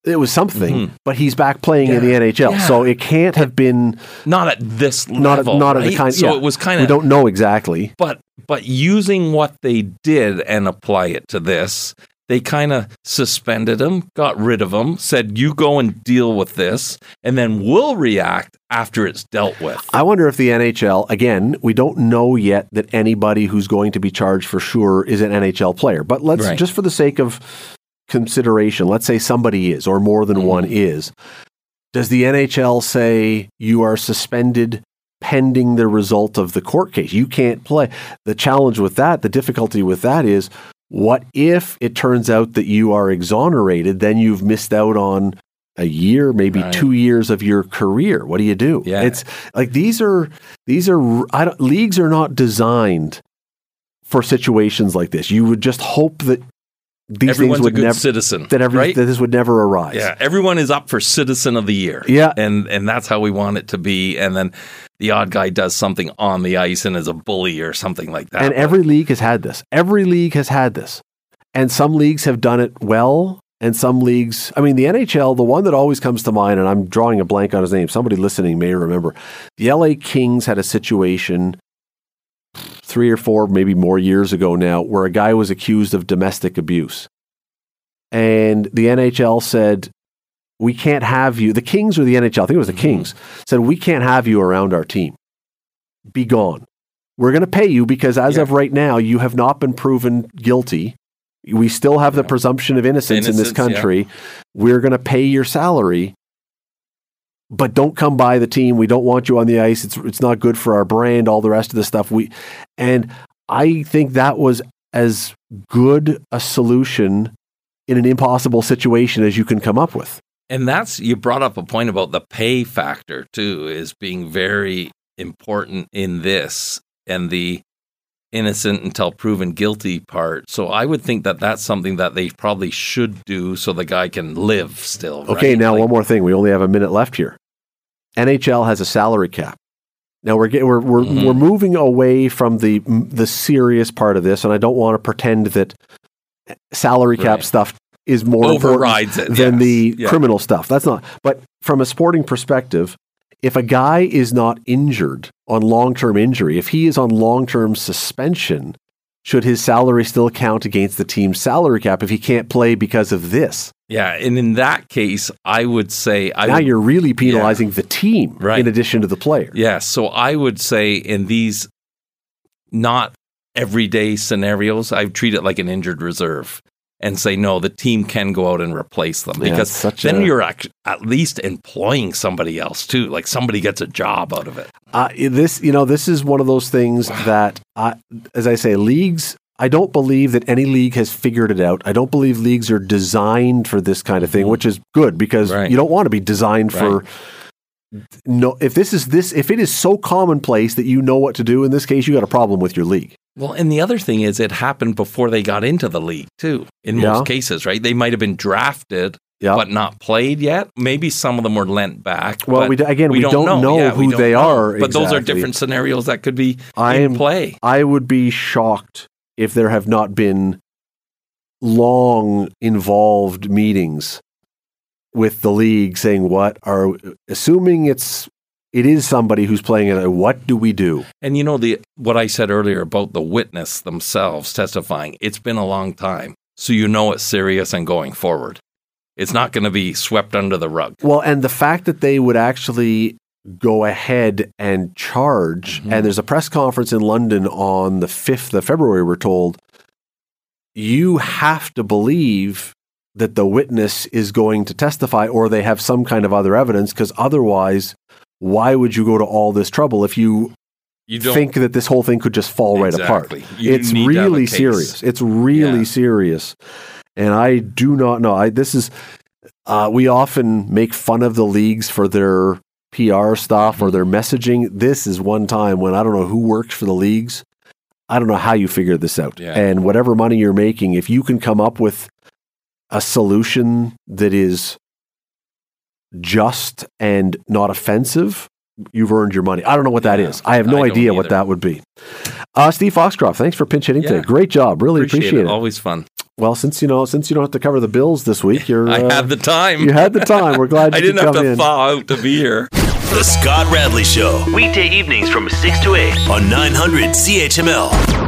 Speaker 2: It was something, mm-hmm. but he's back playing yeah. in the NHL, yeah. so it can't have been
Speaker 5: not at this
Speaker 2: not
Speaker 5: level,
Speaker 2: at, not
Speaker 5: right?
Speaker 2: at the kind.
Speaker 5: So
Speaker 2: yeah.
Speaker 5: it was kind of
Speaker 2: we don't know exactly,
Speaker 5: but but using what they did and apply it to this, they kind of suspended him, got rid of him, said, You go and deal with this, and then we'll react after it's dealt with.
Speaker 2: I wonder if the NHL, again, we don't know yet that anybody who's going to be charged for sure is an NHL player, but let's right. just for the sake of consideration, let's say somebody is, or more than mm-hmm. one is. Does the NHL say you are suspended pending the result of the court case? You can't play. The challenge with that, the difficulty with that is what if it turns out that you are exonerated? Then you've missed out on a year, maybe right. two years of your career. What do you do?
Speaker 5: Yeah.
Speaker 2: It's like these are these are leagues are not designed for situations like this. You would just hope that these
Speaker 5: Everyone's
Speaker 2: things would
Speaker 5: never citizen
Speaker 2: that every
Speaker 5: right?
Speaker 2: that this would never arise.
Speaker 5: Yeah, everyone is up for citizen of the year.
Speaker 2: Yeah,
Speaker 5: and and that's how we want it to be. And then the odd guy does something on the ice and is a bully or something like that.
Speaker 2: And but, every league has had this. Every league has had this. And some leagues have done it well. And some leagues, I mean, the NHL, the one that always comes to mind, and I'm drawing a blank on his name, somebody listening may remember. The LA Kings had a situation three or four, maybe more years ago now, where a guy was accused of domestic abuse. And the NHL said, we can't have you. The Kings or the NHL, I think it was the mm-hmm. Kings, said, we can't have you around our team. Be gone. We're going to pay you because as yeah. of right now, you have not been proven guilty. We still have yeah. the presumption of innocence, innocence in this country. Yeah. We're going to pay your salary, but don't come by the team. We don't want you on the ice. It's it's not good for our brand. All the rest of the stuff we, and I think that was as good a solution in an impossible situation as you can come up with.
Speaker 5: And that's you brought up a point about the pay factor too is being very important in this and the innocent until proven guilty part. So I would think that that's something that they probably should do so the guy can live still.
Speaker 2: Okay,
Speaker 5: right?
Speaker 2: now like, one more thing. We only have a minute left here. NHL has a salary cap. Now we're getting, we're we're, mm-hmm. we're moving away from the the serious part of this, and I don't want to pretend that salary cap right. stuff is more
Speaker 5: overrides
Speaker 2: it than yes. the yeah. criminal stuff. That's not. But from a sporting perspective, if a guy is not injured on long term injury, if he is on long term suspension, should his salary still count against the team's salary cap if he can't play because of this?
Speaker 5: Yeah, and in that case, I would say I
Speaker 2: now
Speaker 5: would,
Speaker 2: you're really penalizing yeah, the team right. in addition to the player.
Speaker 5: Yeah, so I would say in these not everyday scenarios, I treat it like an injured reserve and say no the team can go out and replace them because yeah, then a... you're at, at least employing somebody else too like somebody gets a job out of it
Speaker 2: uh, this you know this is one of those things that I, as i say leagues i don't believe that any league has figured it out i don't believe leagues are designed for this kind of thing mm-hmm. which is good because right. you don't want to be designed right. for no if this is this if it is so commonplace that you know what to do in this case you got a problem with your league
Speaker 5: well, and the other thing is, it happened before they got into the league too. In yeah. most cases, right? They might have been drafted, yeah. but not played yet. Maybe some of them were lent back.
Speaker 2: Well, we, again, we, we don't, don't, know, know yeah, who they know. are.
Speaker 5: But exactly. those are different scenarios that could be I in play.
Speaker 2: I would be shocked if there have not been long involved meetings with the league saying, "What are assuming it's it is somebody who's playing it. What do we do?
Speaker 5: And you know the what I said earlier about the witness themselves testifying. It's been a long time, so you know it's serious and going forward. It's not going to be swept under the rug.
Speaker 2: Well, and the fact that they would actually go ahead and charge, mm-hmm. and there's a press conference in London on the 5th of February, we're told, you have to believe that the witness is going to testify or they have some kind of other evidence because otherwise why would you go to all this trouble if you you think that this whole thing could just fall exactly. right apart. You it's really serious. It's really yeah. serious. And I do not know. I this is uh, we often make fun of the leagues for their PR stuff or mm-hmm. their messaging. This is one time when I don't know who works for the leagues. I don't know how you figure this out. Yeah. And whatever money you're making, if you can come up with a solution that is just and not offensive, you've earned your money. I don't know what that yeah, is. I have no I idea what that would be. Uh, Steve Foxcroft, thanks for pinch hitting yeah. today. Great job. Really appreciate, appreciate it. it.
Speaker 5: Always fun.
Speaker 2: Well, since you know, since you don't have to cover the bills this week, you're.
Speaker 5: I uh, had the time.
Speaker 2: You had the time. We're glad you
Speaker 5: I didn't
Speaker 2: have
Speaker 5: to
Speaker 2: in.
Speaker 5: thaw out to be here.
Speaker 1: The Scott Radley Show. Weekday evenings from 6 to 8 on 900 CHML.